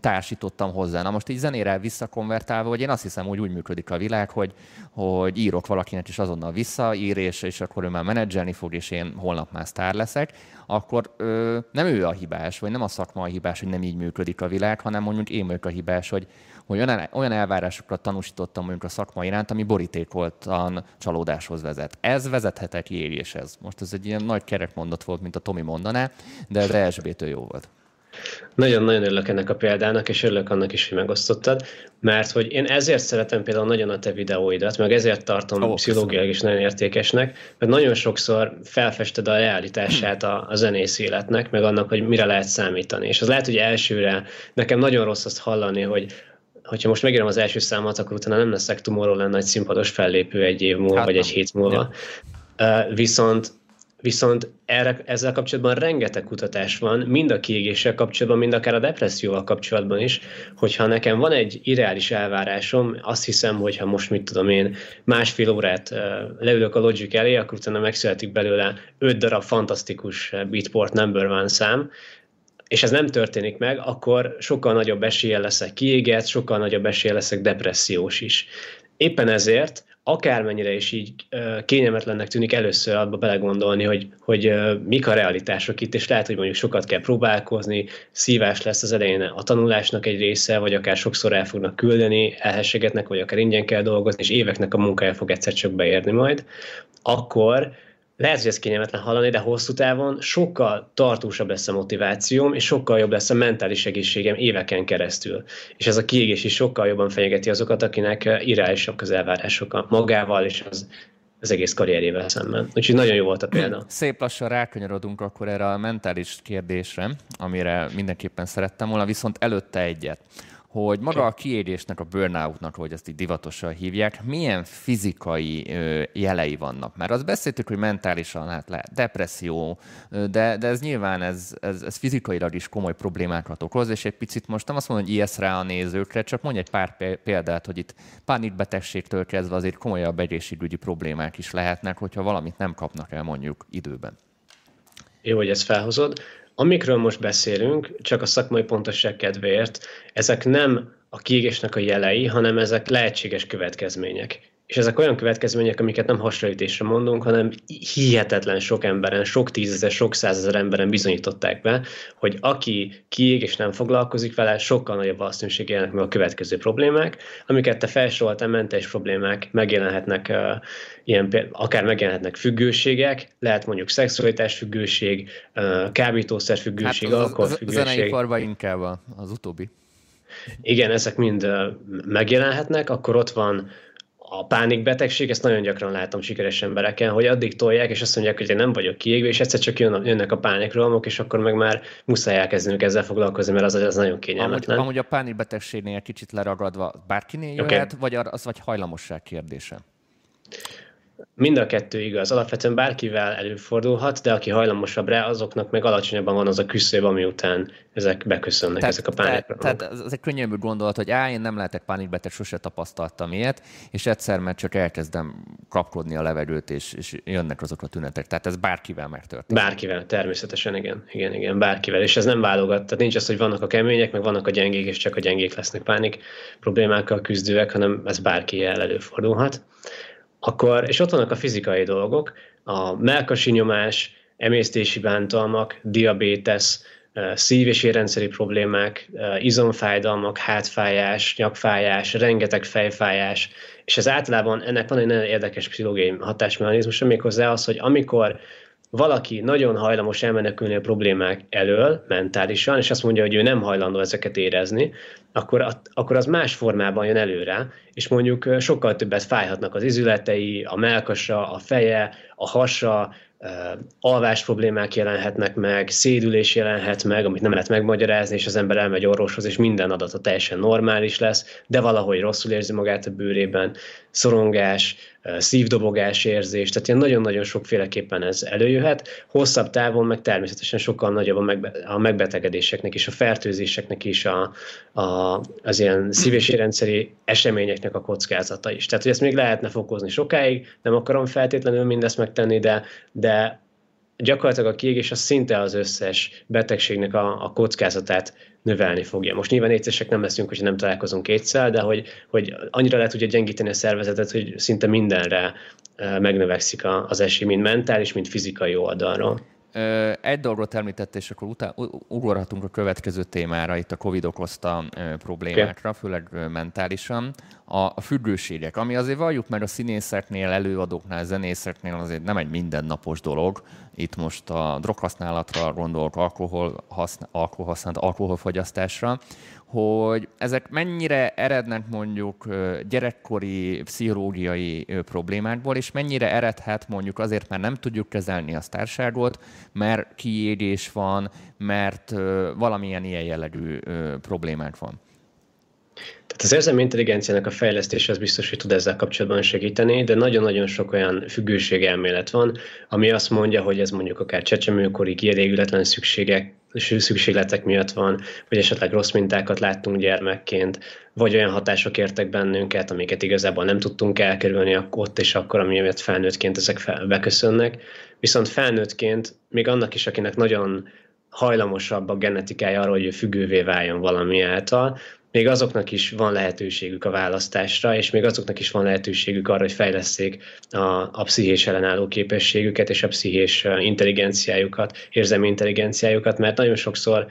társítottam hozzá. Na most így zenére visszakonvertálva, hogy én azt hiszem, hogy úgy működik a világ, hogy, hogy írok valakinek is azonnal visszaír, és, és akkor ő már menedzselni fog, és én holnap már sztár leszek, akkor ö, nem ő a hibás, vagy nem a szakma a hibás, hogy nem így működik a világ, hanem mondjuk én vagyok a hibás, hogy, hogy olyan, olyan elvárásokat tanúsítottam mondjuk a szakma iránt, ami borítékoltan csalódáshoz vezet. Ez vezethet egy kiéréshez. Most ez egy ilyen nagy kerekmondat volt, mint a Tomi mondaná, de ez RSB-től jó volt. Nagyon-nagyon örülök ennek a példának, és örülök annak is, hogy megosztottad, mert hogy én ezért szeretem például nagyon a te videóidat, meg ezért tartom oh, pszichológiai is nagyon értékesnek, mert nagyon sokszor felfested a realitását a, a zenész életnek, meg annak, hogy mire lehet számítani. És az lehet, hogy elsőre nekem nagyon rossz azt hallani, hogy hogyha most megírom az első számot, akkor utána nem leszek Tomorrowland nagy színpados fellépő egy év múlva, hát vagy egy hét múlva. Ja. Uh, viszont Viszont erre, ezzel kapcsolatban rengeteg kutatás van, mind a kiégéssel kapcsolatban, mind akár a depresszióval kapcsolatban is, hogyha nekem van egy irreális elvárásom, azt hiszem, hogy ha most mit tudom én, másfél órát leülök a Logic elé, akkor utána megszületik belőle öt darab fantasztikus Beatport number one szám, és ez nem történik meg, akkor sokkal nagyobb esélye leszek kiégett, sokkal nagyobb esélye leszek depressziós is. Éppen ezért akármennyire is így kényelmetlennek tűnik először abba belegondolni, hogy, hogy mik a realitások itt, és lehet, hogy mondjuk sokat kell próbálkozni, szívás lesz az elején a tanulásnak egy része, vagy akár sokszor el fognak küldeni, elhessegetnek, vagy akár ingyen kell dolgozni, és éveknek a munkája fog egyszer csak beérni majd, akkor lehet, hogy ez kényelmetlen hallani, de hosszú távon sokkal tartósabb lesz a motivációm, és sokkal jobb lesz a mentális egészségem éveken keresztül. És ez a kiégés is sokkal jobban fenyegeti azokat, akinek irreálisak az elvárások a magával és az, az egész karrierjével szemben. Úgyhogy nagyon jó volt a példa. (clears throat) Szép lassan rákanyarodunk akkor erre a mentális kérdésre, amire mindenképpen szerettem volna, viszont előtte egyet hogy maga a kiégésnek, a burnoutnak, hogy ezt így divatosan hívják, milyen fizikai jelei vannak. Mert azt beszéltük, hogy mentálisan hát lehet depresszió, de, de ez nyilván ez, ez, ez fizikailag is komoly problémákat okoz, és egy picit most nem azt mondom, hogy ilyesz rá a nézőkre, csak mondj egy pár példát, hogy itt pánikbetegségtől kezdve azért komolyabb egészségügyi problémák is lehetnek, hogyha valamit nem kapnak el mondjuk időben. Jó, hogy ezt felhozod. Amikről most beszélünk, csak a szakmai pontosság kedvéért, ezek nem a kiégésnek a jelei, hanem ezek lehetséges következmények. És ezek olyan következmények, amiket nem hasonlítésre mondunk, hanem hihetetlen sok emberen, sok tízezer, sok százezer emberen bizonyították be, hogy aki kiég és nem foglalkozik vele, sokkal nagyobb valószínűség jelennek meg a következő problémák, amiket te felsoroltál, mentális problémák megjelenhetnek, uh, ilyen, akár megjelenhetnek függőségek, lehet mondjuk szexualitás függőség, uh, kábítószer függőség, hát alkoholfüggőség. A inkább az utóbbi. Igen, ezek mind megjelenhetnek, akkor ott van a pánikbetegség, ezt nagyon gyakran látom sikeres embereken, hogy addig tolják, és azt mondják, hogy én nem vagyok kiégve, és egyszer csak jön, jönnek a pánikrohamok, és akkor meg már muszáj elkezdenünk ezzel foglalkozni, mert az, az nagyon kényelmetlen. Amúgy, amúgy a pánikbetegségnél kicsit leragadva bárkinél jöhet, okay. vagy az vagy hajlamosság kérdése? Mind a kettő igaz. Alapvetően bárkivel előfordulhat, de aki hajlamosabb rá, azoknak meg alacsonyabban van az a küszöb, ami után ezek beköszönnek, tehát, ezek a pánikra. Tehát, tehát ez egy könnyebbű gondolat, hogy á, én nem lehetek pánikbeteg, sose tapasztaltam ilyet, és egyszer mert csak elkezdem kapkodni a levegőt, és, és jönnek azok a tünetek. Tehát ez bárkivel megtörténik. Bárkivel, természetesen, igen. Igen, igen, bárkivel. És ez nem válogat. Tehát nincs az, hogy vannak a kemények, meg vannak a gyengék, és csak a gyengék lesznek pánik problémákkal küzdőek, hanem ez bárki előfordulhat akkor, és ott vannak a fizikai dolgok, a melkasi nyomás, emésztési bántalmak, diabétesz, szív- és érrendszeri problémák, izomfájdalmak, hátfájás, nyakfájás, rengeteg fejfájás, és ez általában ennek van egy nagyon érdekes pszichológiai hatásmechanizmus, méghozzá az, hogy amikor valaki nagyon hajlamos elmenekülni a problémák elől mentálisan, és azt mondja, hogy ő nem hajlandó ezeket érezni, akkor, akkor az más formában jön előre, és mondjuk sokkal többet fájhatnak az izületei, a melkasa, a feje, a hasa, alvás problémák jelenhetnek meg, szédülés jelenhet meg, amit nem lehet megmagyarázni, és az ember elmegy orvoshoz, és minden adata teljesen normális lesz, de valahogy rosszul érzi magát a bőrében, szorongás, szívdobogás érzés, tehát ilyen nagyon-nagyon sokféleképpen ez előjöhet. Hosszabb távon meg természetesen sokkal nagyobb a, megbe- a megbetegedéseknek és a fertőzéseknek is a, a, az ilyen szív- és érrendszeri eseményeknek a kockázata is. Tehát, hogy ezt még lehetne fokozni sokáig, nem akarom feltétlenül mindezt megtenni, de, de gyakorlatilag a kiégés az szinte az összes betegségnek a, a kockázatát növelni fogja. Most nyilván étszesek nem leszünk, hogy nem találkozunk kétszer, de hogy, hogy annyira lehet tudja gyengíteni a szervezetet, hogy szinte mindenre megnövekszik az esély, mind mentális, mind fizikai oldalról. Egy dolgot említett, és akkor után, ugorhatunk a következő témára, itt a Covid okozta problémákra, főleg mentálisan. A, függőségek, ami azért valljuk, mert a színészeknél, előadóknál, zenészeknél azért nem egy mindennapos dolog. Itt most a droghasználatra gondolok, alkohol, haszn- alkohol használat, alkoholfogyasztásra, hogy ezek mennyire erednek mondjuk gyerekkori pszichológiai problémákból, és mennyire eredhet mondjuk azért, mert nem tudjuk kezelni a társágot, mert kiégés van, mert valamilyen ilyen jellegű problémák van. Tehát az érzelmi intelligenciának a fejlesztése az biztos, hogy tud ezzel kapcsolatban segíteni, de nagyon-nagyon sok olyan függőségelmélet van, ami azt mondja, hogy ez mondjuk akár csecsemőkori kielégületlen szükségek, szükségletek miatt van, vagy esetleg rossz mintákat láttunk gyermekként, vagy olyan hatások értek bennünket, amiket igazából nem tudtunk elkerülni ott és akkor, ami miatt felnőttként ezek fel, beköszönnek. Viszont felnőttként még annak is, akinek nagyon hajlamosabb a genetikája arra, hogy ő függővé váljon valami által, még azoknak is van lehetőségük a választásra, és még azoknak is van lehetőségük arra, hogy fejleszték a, a pszichés ellenálló képességüket és a pszichés intelligenciájukat, érzelmi intelligenciájukat, mert nagyon sokszor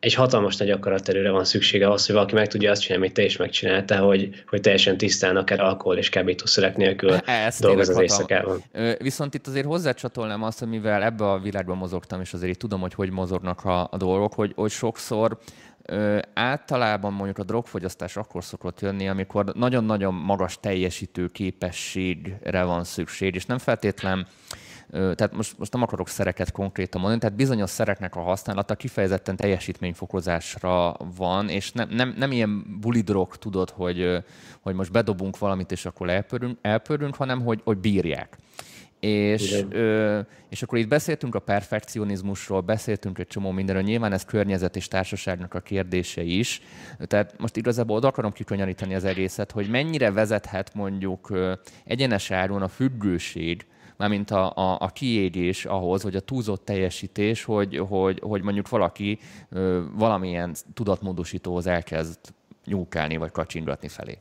egy hatalmas nagy akaraterőre van szüksége ahhoz, hogy valaki meg tudja azt csinálni, amit te is megcsinálta, hogy, hogy teljesen tisztán akár alkohol és kábítószerek nélkül (laughs) dolgoz az éjszakában. Viszont itt azért hozzácsatolnám azt, hogy mivel ebbe a világban mozogtam, és azért tudom, hogy hogy mozognak a, a dolgok, hogy, hogy sokszor ö, általában mondjuk a drogfogyasztás akkor szokott jönni, amikor nagyon-nagyon magas teljesítő képességre van szükség, és nem feltétlen tehát most, most nem akarok szereket konkrétan mondani, tehát bizonyos szereknek a használata kifejezetten teljesítményfokozásra van, és nem, nem, nem ilyen bulidrog tudod, hogy, hogy most bedobunk valamit, és akkor elpörünk, elpörünk hanem hogy, hogy bírják. És, ö, és akkor itt beszéltünk a perfekcionizmusról, beszéltünk egy csomó mindenről, nyilván ez környezet és társaságnak a kérdése is. Tehát most igazából oda akarom kikönyöríteni az egészet, hogy mennyire vezethet mondjuk ö, egyenes áron a függőség, mármint a, a, a kiégés ahhoz, vagy a túlzott teljesítés, hogy, hogy, hogy mondjuk valaki ö, valamilyen tudatmódosítóhoz elkezd nyúkálni, vagy kacsingatni felé.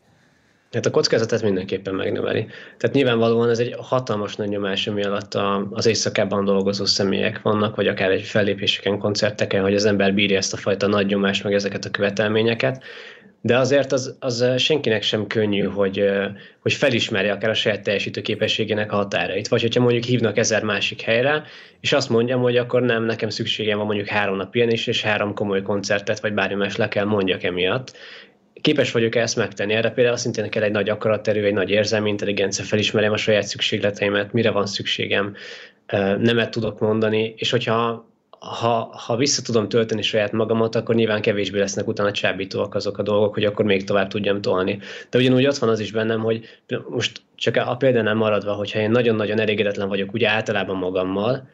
Hát a kockázatát mindenképpen megnöveli. Tehát nyilvánvalóan ez egy hatalmas nagy nyomás, ami alatt a, az éjszakában dolgozó személyek vannak, vagy akár egy fellépéseken, koncerteken, hogy az ember bírja ezt a fajta nagy nyomást, meg ezeket a követelményeket. De azért az, az senkinek sem könnyű, hogy, hogy felismerje akár a saját teljesítő képességének a határait. Vagy hogyha mondjuk hívnak ezer másik helyre, és azt mondjam, hogy akkor nem, nekem szükségem van mondjuk három nap pihenés, és három komoly koncertet, vagy bármi más le kell mondjak emiatt képes vagyok ezt megtenni. Erre például szintén kell egy nagy akaraterő, egy nagy érzelmi intelligencia, felismerem a saját szükségleteimet, mire van szükségem, nemet tudok mondani, és hogyha ha, ha vissza tudom tölteni saját magamat, akkor nyilván kevésbé lesznek utána csábítóak azok a dolgok, hogy akkor még tovább tudjam tolni. De ugyanúgy ott van az is bennem, hogy most csak a példánál maradva, hogyha én nagyon-nagyon elégedetlen vagyok ugye általában magammal,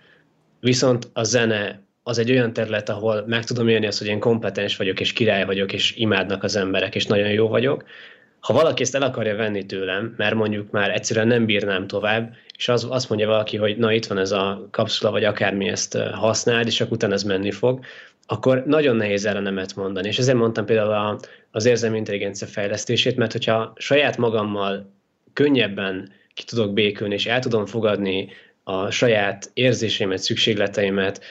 viszont a zene az egy olyan terület, ahol meg tudom élni azt, hogy én kompetens vagyok, és király vagyok, és imádnak az emberek, és nagyon jó vagyok. Ha valaki ezt el akarja venni tőlem, mert mondjuk már egyszerűen nem bírnám tovább, és az, azt mondja valaki, hogy na itt van ez a kapszula, vagy akármi ezt használd, és akkor utána ez menni fog, akkor nagyon nehéz erre nemet mondani. És ezért mondtam például a, az érzelmi intelligencia fejlesztését, mert hogyha saját magammal könnyebben ki tudok békülni, és el tudom fogadni a saját érzéseimet, szükségleteimet,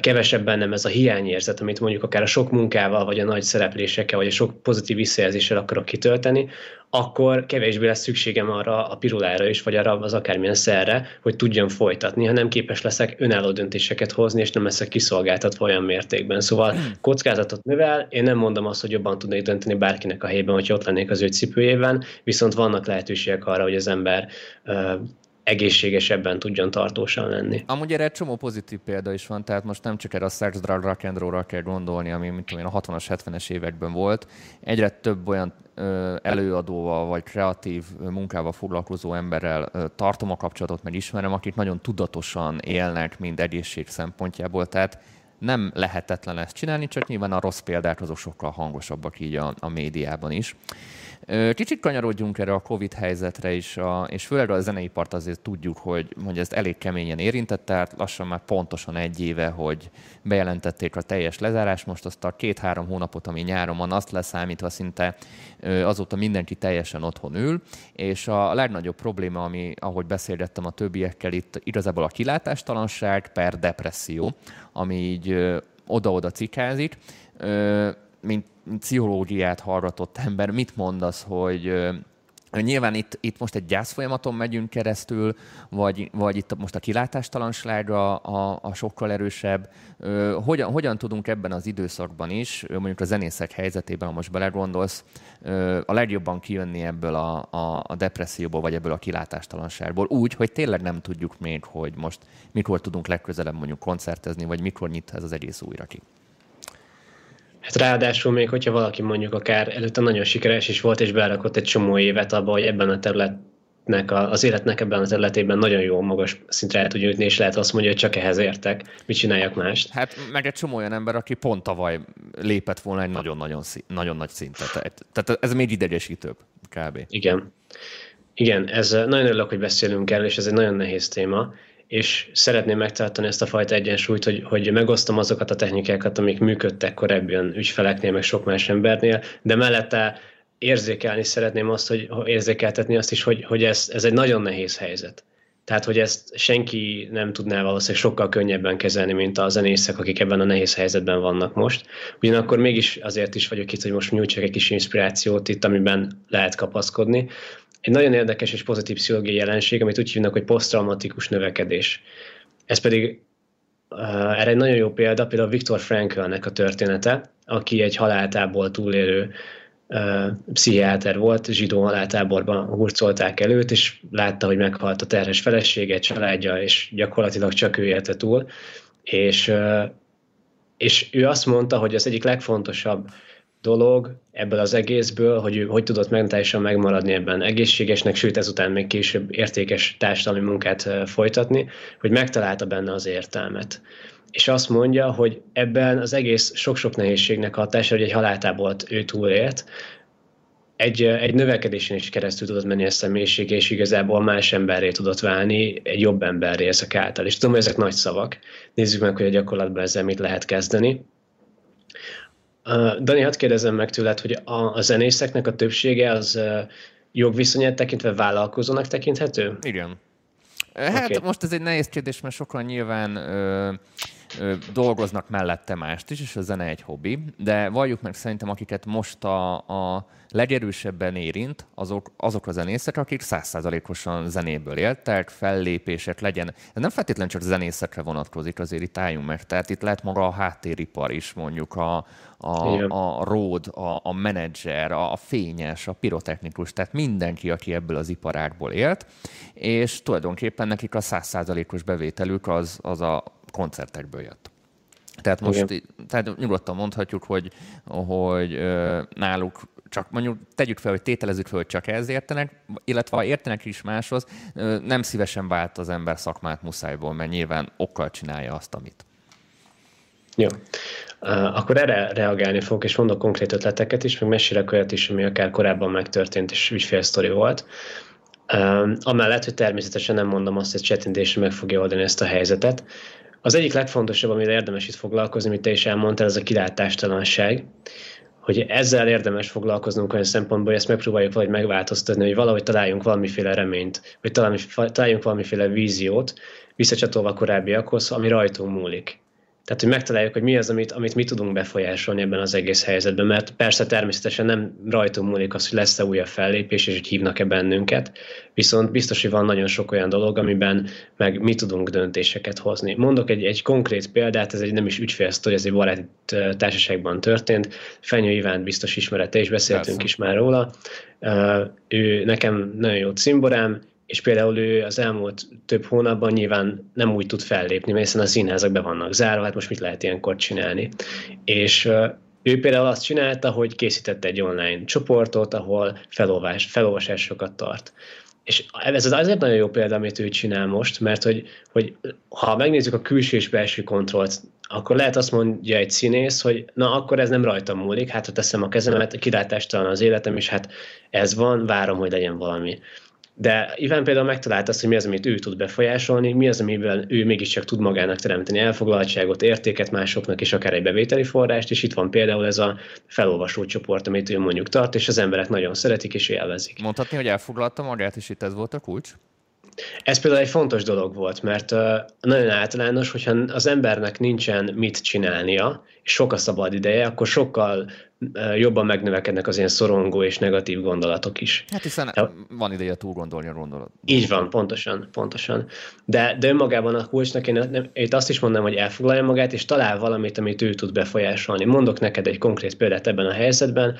kevesebb bennem ez a hiányérzet, amit mondjuk akár a sok munkával, vagy a nagy szereplésekkel, vagy a sok pozitív visszajelzéssel akarok kitölteni, akkor kevésbé lesz szükségem arra a pirulára is, vagy arra az akármilyen szerre, hogy tudjam folytatni, ha nem képes leszek önálló döntéseket hozni, és nem leszek kiszolgáltatva olyan mértékben. Szóval kockázatot növel, én nem mondom azt, hogy jobban tudnék dönteni bárkinek a helyben, hogy ott lennék az ő cipőjében, viszont vannak lehetőségek arra, hogy az ember egészségesebben tudjon tartósan lenni. Amúgy erre egy csomó pozitív példa is van, tehát most nem csak erre a sex, drug, rock and roll kell gondolni, ami mint tudom én, a 60-as, 70-es években volt. Egyre több olyan ö, előadóval vagy kreatív munkával foglalkozó emberrel ö, tartom a kapcsolatot, meg ismerem, akik nagyon tudatosan élnek mind egészség szempontjából, tehát nem lehetetlen ezt csinálni, csak nyilván a rossz példák azok sokkal hangosabbak így a, a médiában is. Kicsit kanyarodjunk erre a Covid helyzetre is, a, és főleg a zeneipart azért tudjuk, hogy, hogy ezt elég keményen érintett, tehát lassan már pontosan egy éve, hogy bejelentették a teljes lezárás, most azt a két-három hónapot, ami nyáron van, azt leszámítva szinte azóta mindenki teljesen otthon ül, és a legnagyobb probléma, ami, ahogy beszélgettem a többiekkel itt, igazából a kilátástalanság per depresszió, ami így oda-oda cikázik mint pszichológiát hallgatott ember, mit mondasz, hogy Nyilván itt, itt most egy gyászfolyamaton megyünk keresztül, vagy, vagy itt most a kilátástalansága a, a sokkal erősebb. Hogyan, hogyan tudunk ebben az időszakban is, mondjuk a zenészek helyzetében, ha most belegondolsz, a legjobban kijönni ebből a, a, a depresszióból, vagy ebből a kilátástalanságból, úgy, hogy tényleg nem tudjuk még, hogy most mikor tudunk legközelebb mondjuk koncertezni, vagy mikor nyit ez az egész újra ki. Hát ráadásul még, hogyha valaki mondjuk akár előtte nagyon sikeres is volt, és berakott egy csomó évet abba, hogy ebben a területnek, az életnek ebben a területében nagyon jó magas szintre el tudja jutni, és lehet azt mondja, hogy csak ehhez értek, mit csináljak mást. Hát meg egy csomó olyan ember, aki pont tavaly lépett volna egy nagyon-nagyon nagyon nagy szintet. Tehát ez még idegesítőbb, kb. Igen. Igen, ez nagyon örülök, hogy beszélünk el, és ez egy nagyon nehéz téma, és szeretném megtartani ezt a fajta egyensúlyt, hogy, hogy megosztom azokat a technikákat, amik működtek korábban ügyfeleknél, meg sok más embernél, de mellette érzékelni szeretném azt, hogy érzékeltetni azt is, hogy, hogy ez, ez egy nagyon nehéz helyzet. Tehát, hogy ezt senki nem tudná valószínűleg sokkal könnyebben kezelni, mint a zenészek, akik ebben a nehéz helyzetben vannak most. Ugyanakkor mégis azért is vagyok itt, hogy most nyújtsak egy kis inspirációt itt, amiben lehet kapaszkodni egy nagyon érdekes és pozitív pszichológiai jelenség, amit úgy hívnak, hogy posztraumatikus növekedés. Ez pedig uh, erre egy nagyon jó példa, például Viktor Franklnek a története, aki egy haláltából túlélő uh, pszichiáter volt, zsidó haláltáborban hurcolták előtt, és látta, hogy meghalt a terhes felesége, családja, és gyakorlatilag csak ő élte túl. És, uh, és ő azt mondta, hogy az egyik legfontosabb dolog ebből az egészből, hogy ő hogy tudott mentálisan megmaradni ebben egészségesnek, sőt ezután még később értékes társadalmi munkát folytatni, hogy megtalálta benne az értelmet. És azt mondja, hogy ebben az egész sok-sok nehézségnek hatása, hogy egy haláltábolt ő túlélt, egy, egy növekedésen is keresztül tudott menni a személyiség, és igazából más emberré tudott válni, egy jobb emberré ezek által. És tudom, hogy ezek nagy szavak. Nézzük meg, hogy a gyakorlatban ezzel mit lehet kezdeni. Dani, hadd kérdezem meg tőled, hogy a, a zenészeknek a többsége az jogviszonyát tekintve vállalkozónak tekinthető? Igen. Hát okay. most ez egy nehéz kérdés, mert sokan nyilván ö, dolgoznak mellette mást is, és a zene egy hobbi, de valljuk meg szerintem, akiket most a, a legerősebben érint, azok, azok a zenészek, akik százszázalékosan zenéből éltek, fellépések legyen. Ez nem feltétlenül csak zenészekre vonatkozik, azért itt álljunk meg. Tehát itt lehet maga a háttéripar is, mondjuk a, a, a road, a, a menedzser, a, a fényes, a pirotechnikus, tehát mindenki, aki ebből az iparágból élt, és tulajdonképpen nekik a százszázalékos bevételük az, az a koncertekből jött. Tehát most Igen. tehát nyugodtan mondhatjuk, hogy, hogy náluk csak mondjuk tegyük fel, hogy tételezzük fel, hogy csak ez értenek, illetve ha értenek is máshoz, nem szívesen vált az ember szakmát muszájból, mert nyilván okkal csinálja azt, amit. Jó. Akkor erre reagálni fogok, és mondok konkrét ötleteket is, meg mesélek olyat is, ami akár korábban megtörtént, és ügyfélsztori volt. Amellett, hogy természetesen nem mondom azt, hogy csetintésre meg fogja oldani ezt a helyzetet. Az egyik legfontosabb, amire érdemes itt foglalkozni, amit te is elmondtál, ez a kilátástalanság hogy ezzel érdemes foglalkoznunk olyan szempontból, hogy ezt megpróbáljuk valahogy megváltoztatni, hogy valahogy találjunk valamiféle reményt, vagy találjunk valamiféle víziót, visszacsatolva korábbiakhoz, ami rajtunk múlik. Tehát, hogy megtaláljuk, hogy mi az, amit, amit mi tudunk befolyásolni ebben az egész helyzetben, mert persze természetesen nem rajtunk múlik az, hogy lesz-e újabb fellépés, és hogy hívnak-e bennünket, viszont biztos, hogy van nagyon sok olyan dolog, amiben meg mi tudunk döntéseket hozni. Mondok egy, egy konkrét példát, ez egy nem is ügyfélsztori, ez egy baráti társaságban történt. Fenyő Iván biztos ismerete, és beszéltünk persze. is már róla. Ő nekem nagyon jó cimborám, és például ő az elmúlt több hónapban nyilván nem úgy tud fellépni, mert hiszen a színházak be vannak zárva, hát most mit lehet ilyenkor csinálni. És ő például azt csinálta, hogy készített egy online csoportot, ahol felolvás, felolvasásokat tart. És ez az azért nagyon jó példa, amit ő csinál most, mert hogy, hogy ha megnézzük a külső és belső kontrollt, akkor lehet azt mondja egy színész, hogy na akkor ez nem rajtam múlik, hát ha teszem a kezemet, kilátástalan az életem, és hát ez van, várom, hogy legyen valami. De Iván például megtalálta azt, hogy mi az, amit ő tud befolyásolni, mi az, amiben ő mégiscsak tud magának teremteni elfoglaltságot, értéket másoknak, és akár egy bevételi forrást, és itt van például ez a felolvasó csoport, amit ő mondjuk tart, és az emberek nagyon szeretik és élvezik. Mondhatni, hogy elfoglalta magát, és itt ez volt a kulcs? Ez például egy fontos dolog volt, mert nagyon általános, hogyha az embernek nincsen mit csinálnia, és sok a szabad ideje, akkor sokkal jobban megnövekednek az ilyen szorongó és negatív gondolatok is. Hát hiszen de, van ideje túl gondolni a gondolat. Így van, pontosan, pontosan. De, de önmagában a kulcsnak én, nem, én azt is mondom, hogy elfoglalja magát, és talál valamit, amit ő tud befolyásolni. Mondok neked egy konkrét példát ebben a helyzetben,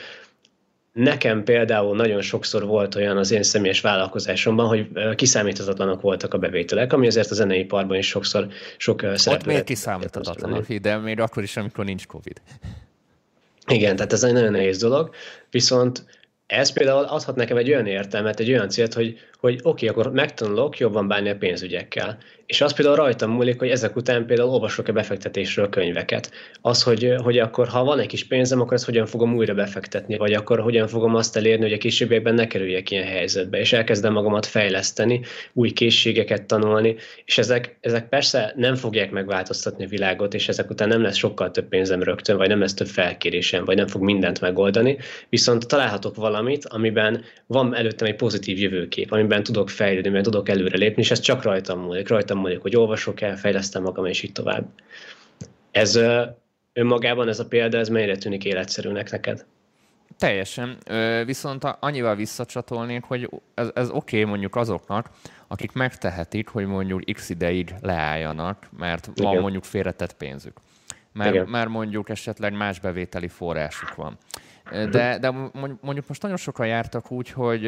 Nekem például nagyon sokszor volt olyan az én személyes vállalkozásomban, hogy kiszámíthatatlanok voltak a bevételek, ami azért a zeneiparban is sokszor sok szereplő. Ott miért kiszámíthatatlanok? De még akkor is, amikor nincs Covid. Igen, tehát ez egy nagyon nehéz dolog, viszont ez például adhat nekem egy olyan értelmet, egy olyan célt, hogy, hogy oké, okay, akkor megtanulok jobban bánni a pénzügyekkel. És az például rajtam múlik, hogy ezek után például olvasok-e befektetésről könyveket. Az, hogy, hogy akkor ha van egy kis pénzem, akkor ezt hogyan fogom újra befektetni, vagy akkor hogyan fogom azt elérni, hogy a későbbiekben ne kerüljek ilyen helyzetbe, és elkezdem magamat fejleszteni, új készségeket tanulni, és ezek, ezek persze nem fogják megváltoztatni a világot, és ezek után nem lesz sokkal több pénzem rögtön, vagy nem lesz több felkérésem, vagy nem fog mindent megoldani, viszont találhatok valamit, amiben van előttem egy pozitív jövőkép, amiben tudok fejlődni, mert tudok előrelépni, és ez csak rajtam múlik, rajtam múlik, hogy olvasok el, fejlesztem magam, és így tovább. Ez önmagában ez a példa, ez mennyire tűnik életszerűnek neked? Teljesen. Viszont annyival visszacsatolnék, hogy ez, ez oké okay mondjuk azoknak, akik megtehetik, hogy mondjuk x ideig leálljanak, mert Igen. van mondjuk félretett pénzük. Mert, mert mondjuk esetleg más bevételi forrásuk van. De, de mondjuk most nagyon sokan jártak úgy, hogy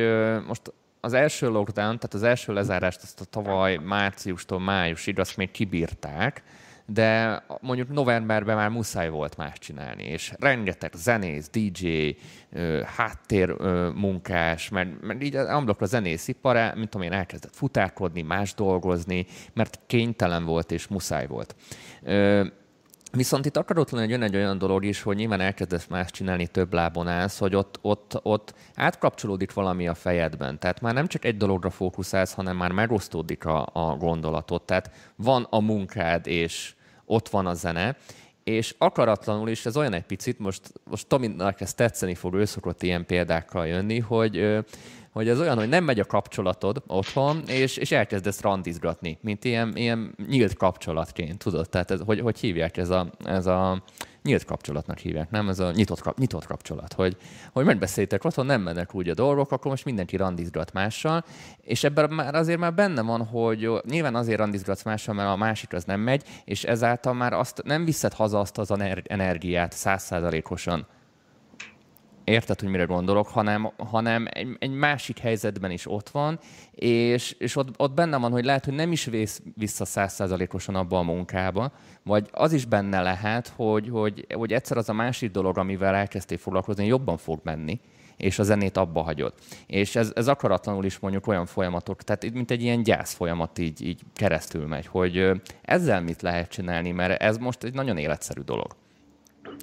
most az első lockdown, tehát az első lezárást azt a tavaly márciustól májusig azt még kibírták, de mondjuk novemberben már muszáj volt más csinálni, és rengeteg zenész, DJ, háttér munkás, mert, mert így amblok a zenész ipar, mint tudom én, elkezdett futárkodni, más dolgozni, mert kénytelen volt és muszáj volt. Viszont itt akarott lenni jön egy olyan dolog is, hogy nyilván elkezdesz más csinálni, több lábon állsz, hogy ott, ott, ott átkapcsolódik valami a fejedben. Tehát már nem csak egy dologra fókuszálsz, hanem már megosztódik a, a gondolatot. Tehát van a munkád, és ott van a zene, és akaratlanul is, ez olyan egy picit, most, most Tominak ez tetszeni fog, ő szokott ilyen példákkal jönni, hogy hogy ez olyan, hogy nem megy a kapcsolatod otthon, és, és elkezdesz randizgatni, mint ilyen, ilyen nyílt kapcsolatként, tudod? Tehát ez, hogy, hogy hívják ez a, ez a nyílt kapcsolatnak hívják, nem? Ez a nyitott, nyitott kapcsolat, hogy, hogy megbeszéltek otthon, nem mennek úgy a dolgok, akkor most mindenki randizgat mással, és ebben már azért már benne van, hogy nyilván azért randizgatsz mással, mert a másik az nem megy, és ezáltal már azt nem viszed haza azt az energiát százszázalékosan, érted, hogy mire gondolok, hanem, hanem egy, egy másik helyzetben is ott van, és, és ott, ott benne van, hogy lehet, hogy nem is vész vissza százszázalékosan abba a munkába, vagy az is benne lehet, hogy, hogy, hogy egyszer az a másik dolog, amivel elkezdtél foglalkozni, jobban fog menni, és a zenét abba hagyod. És ez, ez akaratlanul is mondjuk olyan folyamatok, tehát mint egy ilyen gyász folyamat így, így keresztül megy, hogy ezzel mit lehet csinálni, mert ez most egy nagyon életszerű dolog.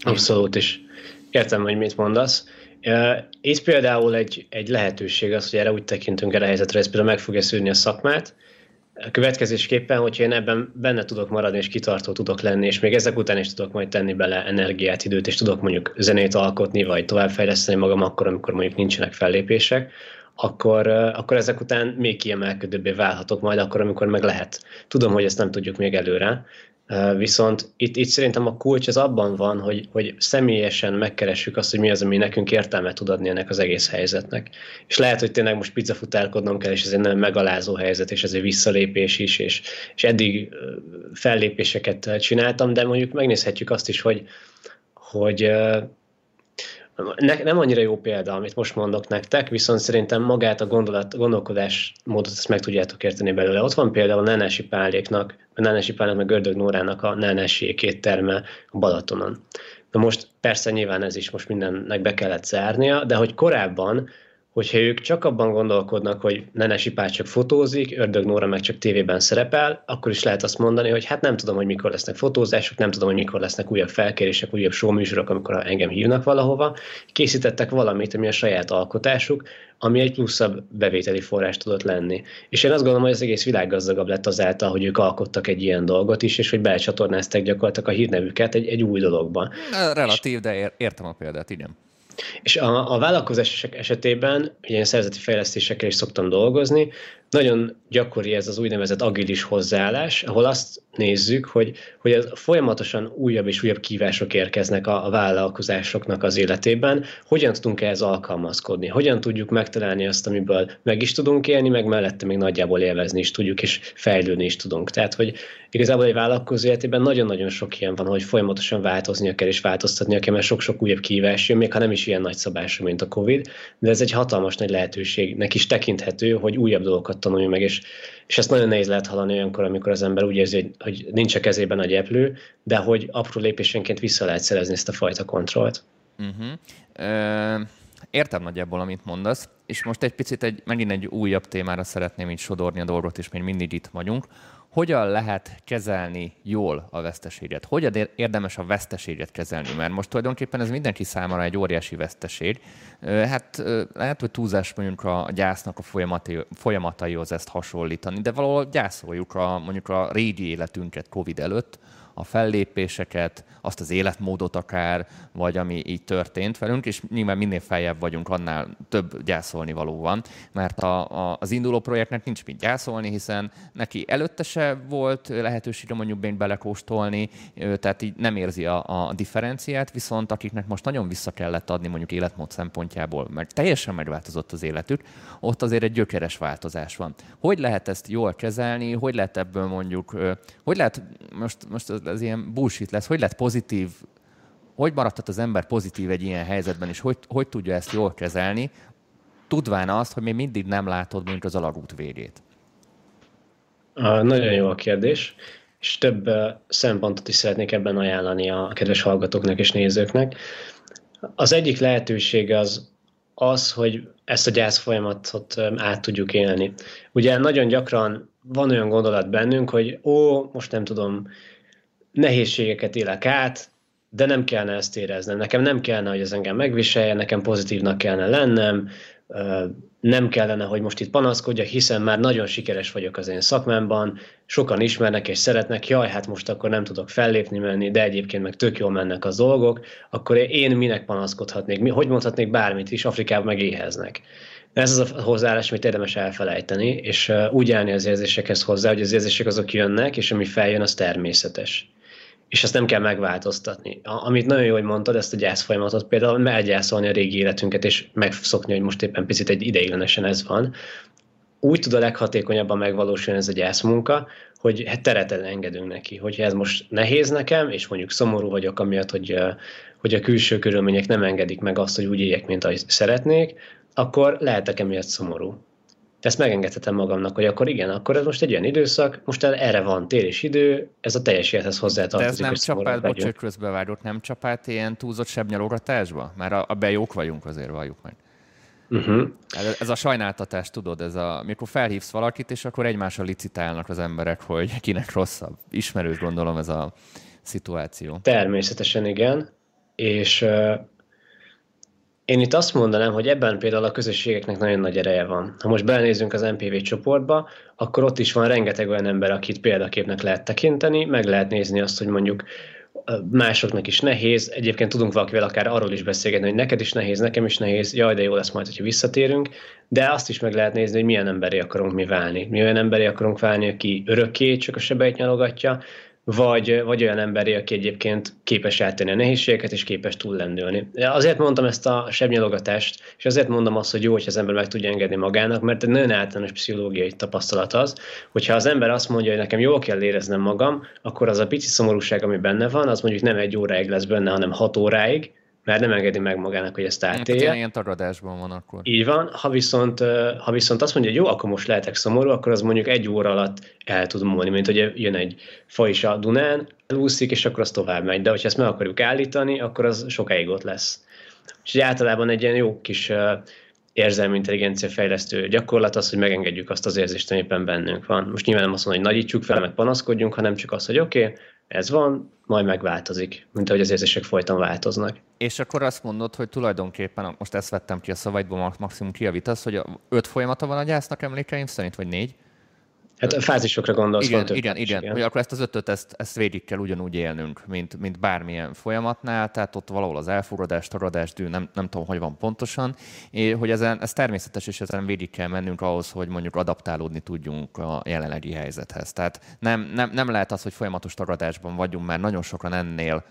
Abszolút is. Értem, hogy mit mondasz. Itt például egy, egy lehetőség az, hogy erre úgy tekintünk erre a helyzetre, ez például meg fogja szűrni a szakmát. Következésképpen, hogyha én ebben benne tudok maradni, és kitartó tudok lenni, és még ezek után is tudok majd tenni bele energiát, időt, és tudok mondjuk zenét alkotni, vagy továbbfejleszteni magam akkor, amikor mondjuk nincsenek fellépések, akkor, akkor ezek után még kiemelkedőbbé válhatok majd akkor, amikor meg lehet. Tudom, hogy ezt nem tudjuk még előre, Viszont itt, itt szerintem a kulcs az abban van, hogy, hogy személyesen megkeressük azt, hogy mi az, ami nekünk értelmet tud adni ennek az egész helyzetnek. És lehet, hogy tényleg most pizzafutárkodnom kell, és ez egy nem megalázó helyzet, és ez egy visszalépés is, és, és eddig fellépéseket csináltam, de mondjuk megnézhetjük azt is, hogy, hogy ne, nem annyira jó példa, amit most mondok nektek, viszont szerintem magát a gondolat, gondolkodás módot ezt meg tudjátok érteni belőle. Ott van például Nenesi Páléknak, a Nenesi Pálék meg Gördög Nórának a Nenesi terme a Balatonon. Na most persze nyilván ez is most mindennek be kellett zárnia, de hogy korábban hogyha ők csak abban gondolkodnak, hogy Nenesi Pál csak fotózik, Ördög Nóra meg csak tévében szerepel, akkor is lehet azt mondani, hogy hát nem tudom, hogy mikor lesznek fotózások, nem tudom, hogy mikor lesznek újabb felkérések, újabb showműsorok, amikor engem hívnak valahova. Készítettek valamit, ami a saját alkotásuk, ami egy pluszabb bevételi forrás tudott lenni. És én azt gondolom, hogy az egész világ gazdagabb lett azáltal, hogy ők alkottak egy ilyen dolgot is, és hogy becsatornázták gyakorlatilag a hírnevüket egy, egy új dologba. Relatív, de értem a példát, igen. És a, a vállalkozások esetében, ilyen szerzeti fejlesztésekkel is szoktam dolgozni, nagyon gyakori ez az úgynevezett agilis hozzáállás, ahol azt nézzük, hogy, hogy ez folyamatosan újabb és újabb kívások érkeznek a, a vállalkozásoknak az életében, hogyan tudunk ehhez alkalmazkodni, hogyan tudjuk megtalálni azt, amiből meg is tudunk élni, meg mellette még nagyjából élvezni is tudjuk, és fejlődni is tudunk. Tehát, hogy igazából egy vállalkozó életében nagyon-nagyon sok ilyen van, hogy folyamatosan változnia kell és változtatnia kell, mert sok-sok újabb kívás jön, még ha nem is ilyen nagy szabású, mint a Covid, de ez egy hatalmas nagy lehetőségnek is tekinthető, hogy újabb dolgokat tanuljon meg, és, és ezt nagyon nehéz lehet hallani olyankor, amikor az ember úgy érzi, hogy, hogy nincs a kezében a gyeplő, de hogy apró lépésenként vissza lehet szerezni ezt a fajta kontrollt. Uh-huh. Uh, értem nagyjából, amit mondasz, és most egy picit egy, megint egy újabb témára szeretném így sodorni a dolgot, és még mindig itt vagyunk, hogyan lehet kezelni jól a veszteséget? Hogyan érdemes a veszteséget kezelni? Mert most tulajdonképpen ez mindenki számára egy óriási veszteség. Hát lehet, hogy túlzás mondjuk a gyásznak a folyamatai, folyamataihoz ezt hasonlítani, de valahol gyászoljuk a, mondjuk a régi életünket COVID előtt, a fellépéseket, azt az életmódot akár, vagy ami így történt velünk, és nyilván minél feljebb vagyunk, annál több gyászolni való van, mert a, a, az induló projektnek nincs mit gyászolni, hiszen neki előtte se volt lehetősége mondjuk bényt belekóstolni, tehát így nem érzi a, a differenciát, viszont akiknek most nagyon vissza kellett adni mondjuk életmód szempontjából, mert teljesen megváltozott az életük, ott azért egy gyökeres változás van. Hogy lehet ezt jól kezelni, hogy lehet ebből mondjuk, hogy lehet, most, most ez ilyen bullshit lesz, hogy lehet pozitív, hogy maradhat az ember pozitív egy ilyen helyzetben, és hogy, hogy tudja ezt jól kezelni, tudván azt, hogy még mindig nem látod mondjuk az alagút végét? A, nagyon jó a kérdés, és több szempontot is szeretnék ebben ajánlani a kedves hallgatóknak és nézőknek. Az egyik lehetőség az az, hogy ezt a gyász folyamatot át tudjuk élni. Ugye nagyon gyakran van olyan gondolat bennünk, hogy ó, most nem tudom, nehézségeket élek át, de nem kellene ezt éreznem. Nekem nem kellene, hogy ez engem megviselje, nekem pozitívnak kellene lennem, nem kellene, hogy most itt panaszkodjak, hiszen már nagyon sikeres vagyok az én szakmámban, sokan ismernek és szeretnek, jaj, hát most akkor nem tudok fellépni menni, de egyébként meg tök jól mennek az dolgok, akkor én minek panaszkodhatnék, hogy mondhatnék bármit is, Afrikában meg éheznek. Ez az a hozzáállás, amit érdemes elfelejteni, és úgy állni az érzésekhez hozzá, hogy az érzések azok jönnek, és ami feljön, az természetes. És ezt nem kell megváltoztatni. Amit nagyon jól mondtad, ezt a gyász folyamatot például elgyászolni a régi életünket, és megszokni, hogy most éppen picit egy ideiglenesen ez van, úgy tud a leghatékonyabban megvalósulni ez a gyászmunka, hogy hát teret engedünk neki. Hogyha ez most nehéz nekem, és mondjuk szomorú vagyok amiatt, hogy, hogy a külső körülmények nem engedik meg azt, hogy úgy éljek, mint ahogy szeretnék, akkor lehetek emiatt szomorú. Ezt megengedhetem magamnak, hogy akkor igen, akkor ez most egy olyan időszak, most erre van tél és idő, ez a teljes élethez hozzátartozik. De ez nem csapát, bocs, hogy közbevágott, nem csapát ilyen túlzott sebnyalogatásba? Már a, a bejók vagyunk azért, valljuk meg. Uh-huh. Ez a sajnáltatás, tudod, ez a, mikor felhívsz valakit, és akkor egymással licitálnak az emberek, hogy kinek rosszabb. Ismerős gondolom ez a szituáció. Természetesen igen, és én itt azt mondanám, hogy ebben például a közösségeknek nagyon nagy ereje van. Ha most belenézünk az MPV csoportba, akkor ott is van rengeteg olyan ember, akit példaképnek lehet tekinteni, meg lehet nézni azt, hogy mondjuk másoknak is nehéz. Egyébként tudunk valakivel akár arról is beszélgetni, hogy neked is nehéz, nekem is nehéz, jaj, de jó lesz majd, hogyha visszatérünk, de azt is meg lehet nézni, hogy milyen emberi akarunk mi válni. Mi olyan emberi akarunk válni, aki örökké csak a sebeit nyalogatja, vagy, vagy olyan emberi, aki egyébként képes áttenni a nehézségeket, és képes túllendülni. Azért mondtam ezt a sebnyalogatást, és azért mondom azt, hogy jó, hogy az ember meg tudja engedni magának, mert egy nagyon általános pszichológiai tapasztalat az, hogyha az ember azt mondja, hogy nekem jól kell éreznem magam, akkor az a pici szomorúság, ami benne van, az mondjuk nem egy óráig lesz benne, hanem hat óráig, mert nem engedi meg magának, hogy ezt átélje. Hát, ilyen tagadásban van akkor. Így van, ha viszont, ha viszont azt mondja, hogy jó, akkor most lehetek szomorú, akkor az mondjuk egy óra alatt el tud múlni, mint hogy jön egy fa is a Dunán, elúszik, és akkor az tovább megy. De hogyha ezt meg akarjuk állítani, akkor az sokáig ott lesz. Úgyhogy általában egy ilyen jó kis érzelmi intelligencia fejlesztő gyakorlat az, hogy megengedjük azt az érzést, ami éppen bennünk van. Most nyilván nem azt mondom, hogy nagyítsuk fel, meg panaszkodjunk, hanem csak az, hogy oké, okay, ez van, majd megváltozik, mint ahogy az érzések folyton változnak. És akkor azt mondod, hogy tulajdonképpen, most ezt vettem ki a szavaidból, maximum kiavítasz, hogy öt folyamata van a gyásznak emlékeim szerint, vagy négy? Hát a fázisokra gondolsz. Igen, van igen, igen, igen. Hogy akkor ezt az ötöt, ezt, ezt végig kell ugyanúgy élnünk, mint, mint bármilyen folyamatnál, tehát ott valahol az elfogadás, tagadás, dű, nem, nem tudom, hogy van pontosan, és hogy ezen, ez természetes, és ezen végig kell mennünk ahhoz, hogy mondjuk adaptálódni tudjunk a jelenlegi helyzethez. Tehát nem, nem, nem lehet az, hogy folyamatos tagadásban vagyunk, mert nagyon sokan ennél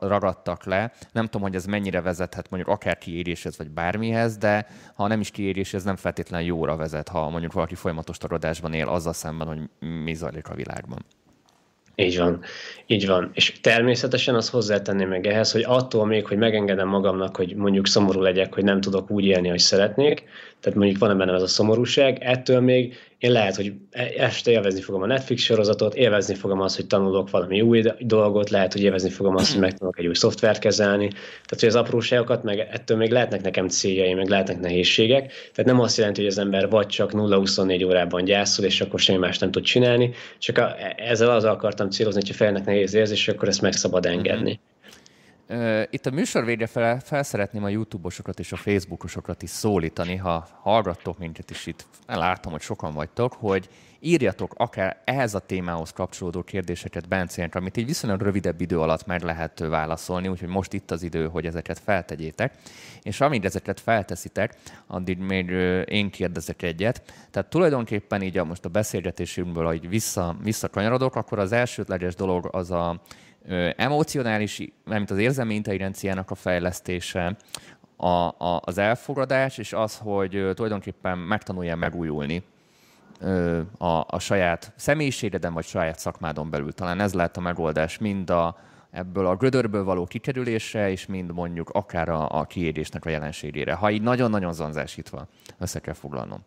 ragadtak le. Nem tudom, hogy ez mennyire vezethet mondjuk akár kiéréshez, vagy bármihez, de ha nem is kiéréshez, nem feltétlenül jóra vezet, ha mondjuk valaki folyamatos tagadásban él azzal szemben, hogy mi zajlik a világban. Így van, így van. És természetesen az hozzátenném meg ehhez, hogy attól még, hogy megengedem magamnak, hogy mondjuk szomorú legyek, hogy nem tudok úgy élni, hogy szeretnék, tehát mondjuk van bennem ez a szomorúság, ettől még én lehet, hogy este élvezni fogom a Netflix sorozatot, élvezni fogom azt, hogy tanulok valami új dolgot, lehet, hogy élvezni fogom azt, hogy megtanulok egy új szoftvert kezelni. Tehát, hogy az apróságokat, meg ettől még lehetnek nekem céljai, meg lehetnek nehézségek. Tehát nem azt jelenti, hogy az ember vagy csak 0-24 órában gyászol, és akkor semmi más nem tud csinálni, csak a, ezzel az akartam célozni, hogyha felnek nehéz érzés, akkor ezt meg szabad engedni. Mm-hmm. Itt a műsor végre fel, fel szeretném a YouTube-osokat és a Facebookosokat is szólítani, ha hallgattok minket is itt, látom, hogy sokan vagytok, hogy írjatok akár ehhez a témához kapcsolódó kérdéseket Bencének, amit így viszonylag rövidebb idő alatt meg lehet válaszolni, úgyhogy most itt az idő, hogy ezeket feltegyétek. És amíg ezeket felteszitek, addig még én kérdezek egyet. Tehát tulajdonképpen így a, most a beszélgetésünkből, hogy vissza, visszakanyarodok, akkor az elsődleges dolog az a emocionális, mint az érzelmi intelligenciának a fejlesztése, a, a, az elfogadás, és az, hogy tulajdonképpen megtanulja megújulni a, a saját személyiségeden, vagy saját szakmádon belül. Talán ez lehet a megoldás mind a, ebből a gödörből való kikerülésre, és mind mondjuk akár a, a kiédésnek a jelenségére. Ha így nagyon-nagyon zanzásítva össze kell foglalnom.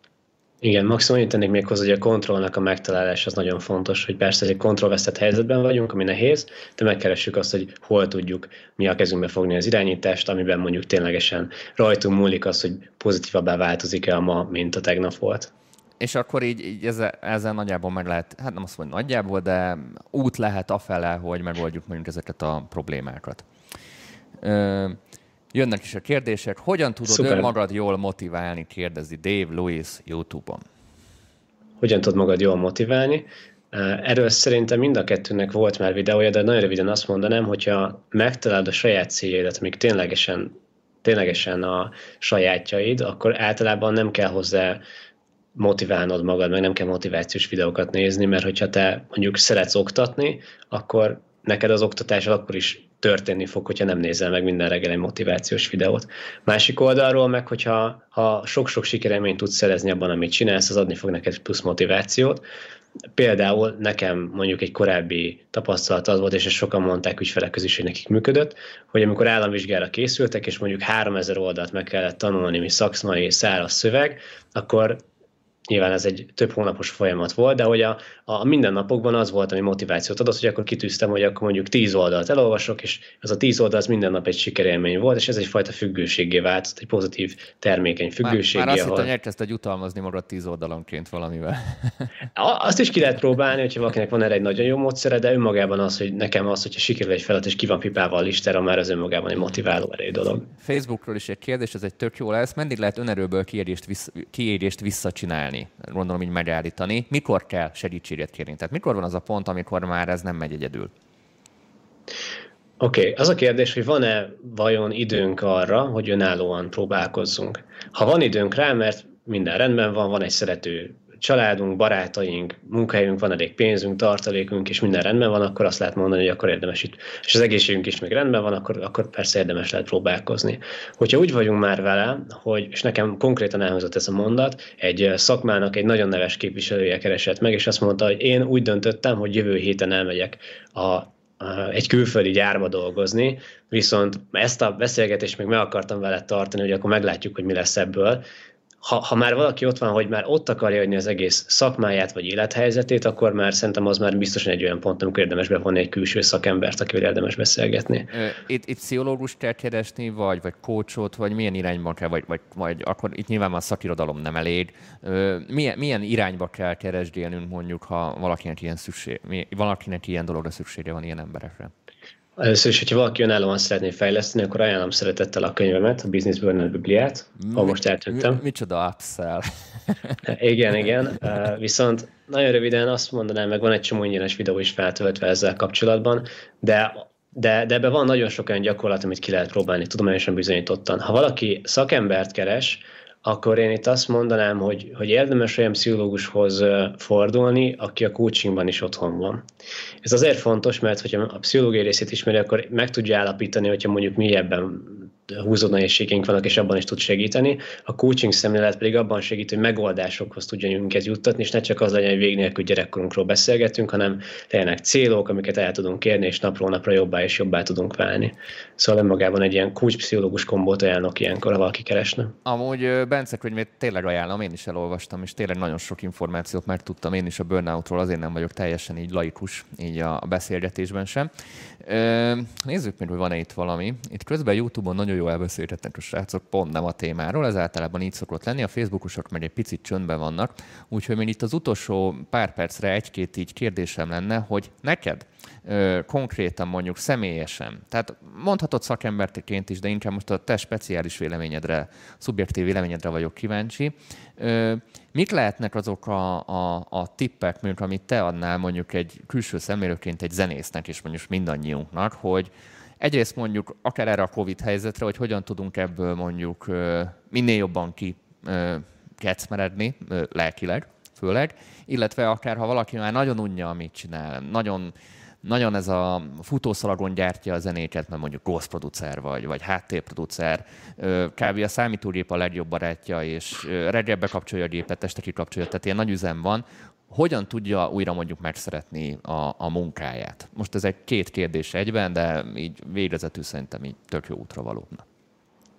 Igen, maximum annyit tennék még hozzá, hogy a kontrollnak a megtalálás az nagyon fontos, hogy persze egy kontrollvesztett helyzetben vagyunk, ami nehéz, de megkeressük azt, hogy hol tudjuk mi a kezünkbe fogni az irányítást, amiben mondjuk ténylegesen rajtunk múlik az, hogy pozitívabbá változik-e a ma, mint a tegnap volt. És akkor így, így ezzel, ezzel nagyjából meg lehet, hát nem azt mondom nagyjából, de út lehet afele, hogy megoldjuk mondjuk ezeket a problémákat. Ö- Jönnek is a kérdések. Hogyan tudod Szuper. önmagad jól motiválni, kérdezi Dave Lewis YouTube-on. Hogyan tudod magad jól motiválni? Erről szerintem mind a kettőnek volt már videója, de nagyon röviden azt mondanám, hogyha megtalálod a saját céljaidat, amik ténylegesen ténylegesen a sajátjaid, akkor általában nem kell hozzá motiválnod magad, meg nem kell motivációs videókat nézni, mert hogyha te mondjuk szeretsz oktatni, akkor neked az oktatás akkor is történni fog, hogyha nem nézel meg minden reggel egy motivációs videót. Másik oldalról meg, hogyha ha sok-sok sikereményt tudsz szerezni abban, amit csinálsz, az adni fog neked plusz motivációt. Például nekem mondjuk egy korábbi tapasztalat az volt, és ezt sokan mondták ügyfelek közül hogy nekik működött, hogy amikor államvizsgára készültek, és mondjuk 3000 oldalt meg kellett tanulni, mi szakmai száraz szöveg, akkor nyilván ez egy több hónapos folyamat volt, de hogy a, a mindennapokban az volt, ami motivációt adott, hogy akkor kitűztem, hogy akkor mondjuk tíz oldalt elolvasok, és ez a tíz oldal az minden nap egy sikerélmény volt, és ez egyfajta függőségé vált, egy pozitív termékeny függőségé. Már, már azt ahol... hittem, elkezdted jutalmazni magad tíz oldalonként valamivel. Azt is ki lehet próbálni, hogyha valakinek van erre egy nagyon jó módszere, de önmagában az, hogy nekem az, hogyha sikerül egy feladat, és ki van pipálva a listára, már az önmagában egy motiváló erő dolog. Facebookról is egy kérdés, ez egy tök jó lesz. Mendig lehet önerőből kiérést, vissz, kiérést visszacsinálni? Gondolom így megállítani. Mikor kell segítséget kérni? Tehát mikor van az a pont, amikor már ez nem megy egyedül? Oké, okay. az a kérdés, hogy van-e vajon időnk arra, hogy önállóan próbálkozzunk. Ha van időnk rá, mert minden rendben van, van egy szerető családunk, barátaink, munkahelyünk, van elég pénzünk, tartalékunk, és minden rendben van, akkor azt lehet mondani, hogy akkor érdemes itt, és az egészségünk is még rendben van, akkor, akkor persze érdemes lehet próbálkozni. Hogyha úgy vagyunk már vele, hogy, és nekem konkrétan elhangzott ez a mondat, egy szakmának egy nagyon neves képviselője keresett meg, és azt mondta, hogy én úgy döntöttem, hogy jövő héten elmegyek a egy külföldi gyárba dolgozni, viszont ezt a beszélgetést még meg akartam vele tartani, hogy akkor meglátjuk, hogy mi lesz ebből, ha, ha már valaki ott van, hogy már ott akarja adni az egész szakmáját vagy élethelyzetét, akkor már szerintem az már biztosan egy olyan pont, amikor érdemes bevonni egy külső szakembert, akivel érdemes beszélgetni. Itt, itt pszichológust kell keresni, vagy, vagy coachot, vagy milyen irányba kell, vagy, vagy, vagy akkor itt nyilván a szakirodalom nem elég. Milyen, milyen irányba kell keresgélnünk mondjuk, ha valakinek ilyen, szükség, valakinek ilyen dologra szüksége van ilyen emberekre? Először is, hogyha valaki önállóan szeretné fejleszteni, akkor ajánlom szeretettel a könyvemet, a Business Burner Bibliát, ha most eltűntem. Mi, micsoda upsell. (laughs) igen, igen. Viszont nagyon röviden azt mondanám, meg van egy csomó ingyenes videó is feltöltve ezzel kapcsolatban, de de, de ebben van nagyon sok olyan gyakorlat, amit ki lehet próbálni, tudományosan bizonyítottan. Ha valaki szakembert keres, akkor én itt azt mondanám, hogy, hogy érdemes olyan pszichológushoz fordulni, aki a coachingban is otthon van. Ez azért fontos, mert hogyha a pszichológiai részét ismeri, akkor meg tudja állapítani, hogyha mondjuk mi ebben húzó nehézségeink vannak, és abban is tud segíteni. A coaching szemlélet pedig abban segít, hogy megoldásokhoz tudjon minket juttatni, és ne csak az legyen, hogy vég nélkül gyerekkorunkról beszélgetünk, hanem legyenek célok, amiket el tudunk kérni, és napról napra jobbá és jobbá tudunk válni. Szóval önmagában egy ilyen coach-pszichológus kombót ajánlok ilyenkor, ha valaki keresne. Amúgy Bence könyvét tényleg ajánlom, én is elolvastam, és tényleg nagyon sok információt megtudtam én is a burnoutról, azért nem vagyok teljesen így laikus, így a beszélgetésben sem. Nézzük meg, hogy van-e itt valami. Itt közben YouTube-on nagyon jó elbeszélhetnek a srácok, pont nem a témáról, ez általában így szokott lenni, a Facebookosok meg egy picit csöndben vannak, úgyhogy még itt az utolsó pár percre egy-két így kérdésem lenne, hogy neked ö, konkrétan mondjuk személyesen, tehát mondhatod szakemberként is, de inkább most a te speciális véleményedre, szubjektív véleményedre vagyok kíváncsi. Ö, mik lehetnek azok a, a, a tippek, mondjuk, amit te adnál mondjuk egy külső szemlélőként egy zenésznek, és mondjuk mindannyiunknak, hogy Egyrészt mondjuk akár erre a Covid helyzetre, hogy hogyan tudunk ebből mondjuk minél jobban ki kecmeredni, lelkileg főleg, illetve akár ha valaki már nagyon unja, amit csinál, nagyon, nagyon ez a futószalagon gyártja a zenéket, mert mondjuk ghost producer vagy, vagy háttérproducer, kb. a számítógép a legjobb barátja, és reggel bekapcsolja a gépet, este kikapcsolja, tehát ilyen nagy üzem van, hogyan tudja újra mondjuk megszeretni a, a munkáját? Most ez egy két kérdés egyben, de így végezetül szerintem így tök jó útra való.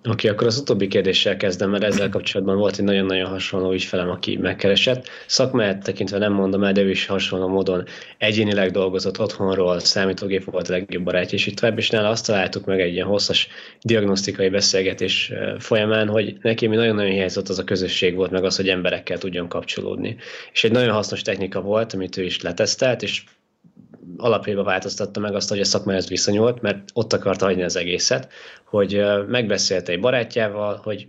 Oké, okay, akkor az utóbbi kérdéssel kezdem, mert ezzel kapcsolatban volt egy nagyon-nagyon hasonló ügyfelem, aki megkeresett. Szakmáját tekintve nem mondom el, de ő is hasonló módon egyénileg dolgozott otthonról, számítógép volt a legjobb barátja, és itt tovább, és nála azt találtuk meg egy ilyen hosszas diagnosztikai beszélgetés folyamán, hogy neki mi nagyon-nagyon hiányzott az a közösség volt, meg az, hogy emberekkel tudjon kapcsolódni. És egy nagyon hasznos technika volt, amit ő is letesztelt, és alapjában változtatta meg azt, hogy a szakmához viszonyult, mert ott akarta hagyni az egészet, hogy megbeszélte egy barátjával, hogy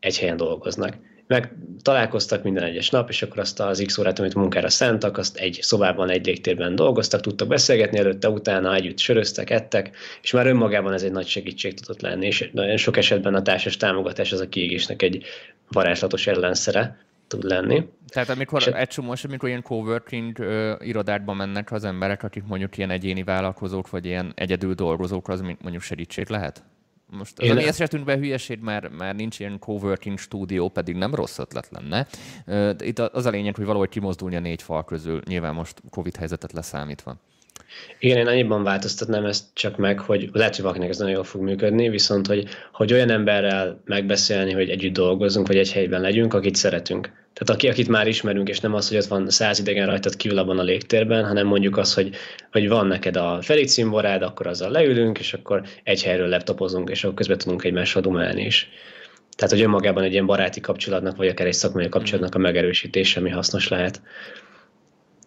egy helyen dolgoznak. meg találkoztak minden egyes nap, és akkor azt az x órát, amit munkára szántak, azt egy szobában, egy légtérben dolgoztak, tudtak beszélgetni előtte, utána együtt söröztek, ettek, és már önmagában ez egy nagy segítség tudott lenni, és nagyon sok esetben a társas támogatás az a kiégésnek egy varázslatos ellenszere tud lenni. Tehát amikor és egy csomó, amikor ilyen coworking uh, irodákba mennek az emberek, akik mondjuk ilyen egyéni vállalkozók, vagy ilyen egyedül dolgozók, az mondjuk segítség lehet? Most az Én... a mi esetünkben hülyeség, mert, mert nincs ilyen coworking stúdió, pedig nem rossz ötlet lenne. Itt az a lényeg, hogy valahogy kimozdulni a négy fal közül, nyilván most Covid helyzetet leszámítva. Igen, én annyiban változtatnám ezt csak meg, hogy lehet, hogy valakinek ez nagyon jól fog működni, viszont hogy, hogy olyan emberrel megbeszélni, hogy együtt dolgozunk, vagy egy helyben legyünk, akit szeretünk. Tehát aki, akit már ismerünk, és nem az, hogy ott van száz idegen rajtad kívül abban a légtérben, hanem mondjuk az, hogy, hogy van neked a Feli cimborád, akkor azzal leülünk, és akkor egy helyről laptopozunk, és akkor közben tudunk egymással dumálni is. Tehát, hogy önmagában egy ilyen baráti kapcsolatnak, vagy akár egy szakmai kapcsolatnak a megerősítése, ami hasznos lehet.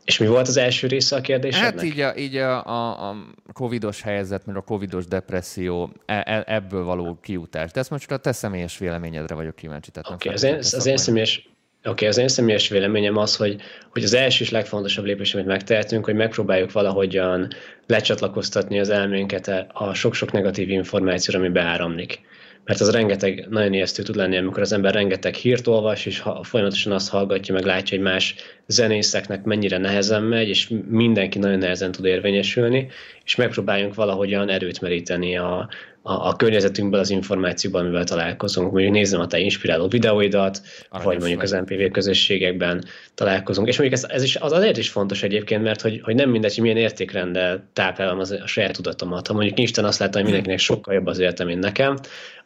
És mi volt az első része a kérdésednek? Hát így a, így a, a, a covidos helyzet, meg a covidos depresszió, e, e, ebből való kiutás. De ezt most csak a te személyes véleményedre vagyok kíváncsi. Oké, okay, az, én, az én személyes Oké, okay, az én személyes véleményem az, hogy, hogy az első és legfontosabb lépés, amit megtehetünk, hogy megpróbáljuk valahogyan lecsatlakoztatni az elménket a sok-sok negatív információra, ami beáramlik mert az rengeteg, nagyon ijesztő tud lenni, amikor az ember rengeteg hírt olvas, és ha, folyamatosan azt hallgatja, meg látja, hogy más zenészeknek mennyire nehezen megy, és mindenki nagyon nehezen tud érvényesülni, és megpróbáljunk valahogyan erőt meríteni a, a, a környezetünkből, az információban, amivel találkozunk. Mondjuk nézem a te inspiráló videóidat, Aranyos vagy mondjuk az MPV közösségekben találkozunk. És mondjuk ez, ez is az azért is fontos egyébként, mert hogy, hogy nem mindegy, hogy milyen értékrendel táplálom az, a saját tudatomat. Ha mondjuk Isten azt látom, hogy mindenkinek sokkal jobb az élete, mint nekem,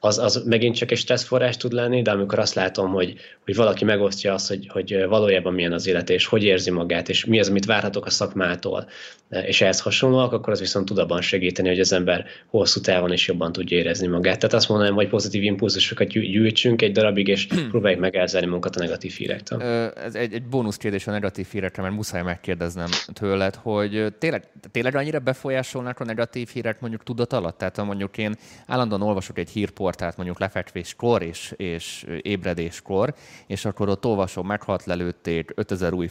az, az megint csak egy stresszforrás tud lenni, de amikor azt látom, hogy, hogy valaki megosztja azt, hogy, hogy valójában milyen az élet, és hogy érzi magát, és mi az, amit várhatok a szakmától, és ehhez hasonlóak, akkor az viszont tud abban segíteni, hogy az ember hosszú távon is jobban tudja érezni magát. Tehát azt mondanám, hogy pozitív impulzusokat gyűjtsünk egy darabig, és próbáljuk meg elzárni munkat a negatív hírektől. Ez egy, egy bónusz kérdés a negatív hírekre, mert muszáj megkérdeznem tőled, hogy tényleg, tényleg annyira befolyásolnak a negatív hírek mondjuk tudat alatt? Tehát ha mondjuk én állandóan olvasok egy hírportált mondjuk lefekvéskor és, és ébredéskor, és akkor ott olvasom, meghalt lelőtték, 5000 új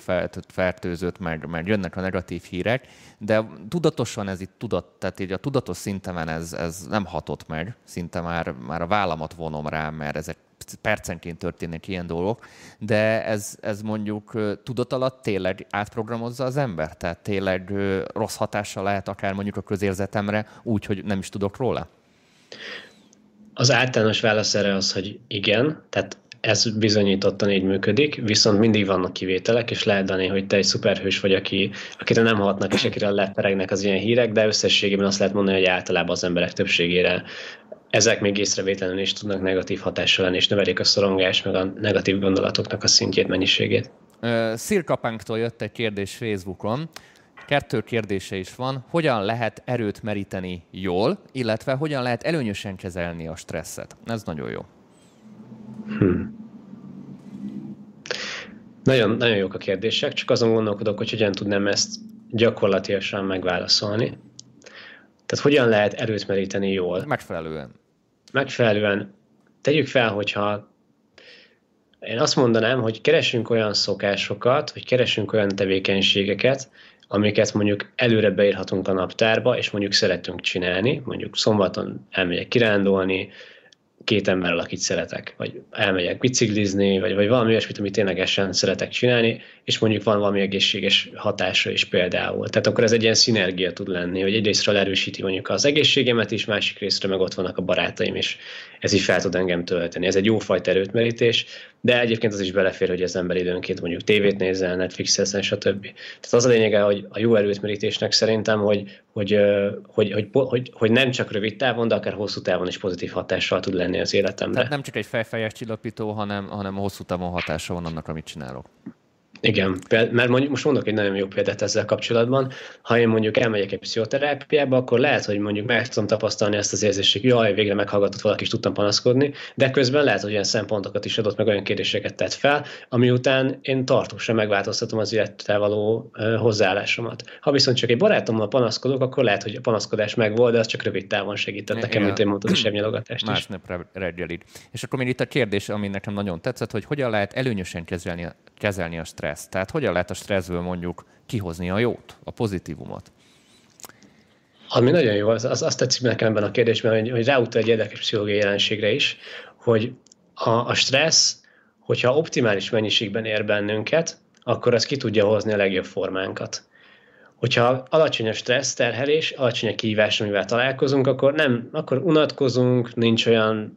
fertőzött, meg, meg jönnek a negatív hírek, de tudatosan ez itt tudat, tehát így a tudatos szintemen ez, ez nem hatott meg, szinte már, már a vállamat vonom rá, mert ezek percenként történnek ilyen dolgok, de ez, ez mondjuk tudat alatt tényleg átprogramozza az ember? Tehát tényleg rossz hatással lehet akár mondjuk a közérzetemre úgy, hogy nem is tudok róla? Az általános válasz erre az, hogy igen, tehát ez bizonyítottan így működik, viszont mindig vannak kivételek, és lehet dani, hogy te egy szuperhős vagy, aki, akire nem hatnak, és akire leperegnek az ilyen hírek, de összességében azt lehet mondani, hogy általában az emberek többségére ezek még észrevétlenül is tudnak negatív hatással lenni, és növelik a szorongás, meg a negatív gondolatoknak a szintjét, mennyiségét. Szirkapánktól jött egy kérdés Facebookon, kettő kérdése is van. Hogyan lehet erőt meríteni jól, illetve hogyan lehet előnyösen kezelni a stresszet? Ez nagyon jó. Hmm. Nagyon, nagyon jók a kérdések, csak azon gondolkodok, hogy hogyan tudnám ezt gyakorlatilag megválaszolni. Tehát hogyan lehet erőt meríteni jól? Megfelelően. Megfelelően. Tegyük fel, hogyha én azt mondanám, hogy keresünk olyan szokásokat, vagy keresünk olyan tevékenységeket, amiket mondjuk előre beírhatunk a naptárba, és mondjuk szeretünk csinálni, mondjuk szombaton elmegyek kirándulni, két emberrel, akit szeretek, vagy elmegyek biciklizni, vagy, vagy valami olyasmit, amit ténylegesen szeretek csinálni, és mondjuk van valami egészséges hatása is például. Tehát akkor ez egy ilyen szinergia tud lenni, hogy egyrésztről erősíti mondjuk az egészségemet is, másik részről meg ott vannak a barátaim, és ez is fel tud engem tölteni. Ez egy jófajta erőtmerítés, de egyébként az is belefér, hogy az ember időnként mondjuk tévét nézzen, Netflix-ezen, stb. Tehát az a lényege, hogy a jó erőtmerítésnek szerintem, hogy, hogy, hogy, hogy, hogy, hogy nem csak rövid távon, de akár hosszú távon is pozitív hatással tud lenni az életemre. Tehát nem csak egy fejfejes csillapító, hanem, hanem hosszú távon hatása van annak, amit csinálok. Igen, mert mondjuk most mondok egy nagyon jó példát ezzel kapcsolatban. Ha én mondjuk elmegyek egy pszichoterápiába, akkor lehet, hogy mondjuk meg tudom tapasztalni ezt az érzést, hogy jaj, végre meghallgatott valaki, és tudtam panaszkodni, de közben lehet, hogy olyan szempontokat is adott, meg olyan kérdéseket tett fel, ami után én tartósan megváltoztatom az élettel való hozzáállásomat. Ha viszont csak egy barátommal panaszkodok, akkor lehet, hogy a panaszkodás megvolt, de az csak rövid távon segített nekem, mint én mondtad, a sebnyalogatást. Másnap reggelit. És akkor még itt a kérdés, ami nekem nagyon tetszett, hogy hogyan lehet előnyösen kezelni, kezelni a stressz stressz. Tehát hogyan lehet a stresszből mondjuk kihozni a jót, a pozitívumot? Ami nagyon jó, az, az azt tetszik nekem ebben a kérdésben, hogy, hogy ráutal egy érdekes pszichológiai jelenségre is, hogy a, a stressz, hogyha optimális mennyiségben ér bennünket, akkor az ki tudja hozni a legjobb formánkat. Hogyha alacsony a stressz terhelés, alacsony a kihívás, amivel találkozunk, akkor nem, akkor unatkozunk, nincs olyan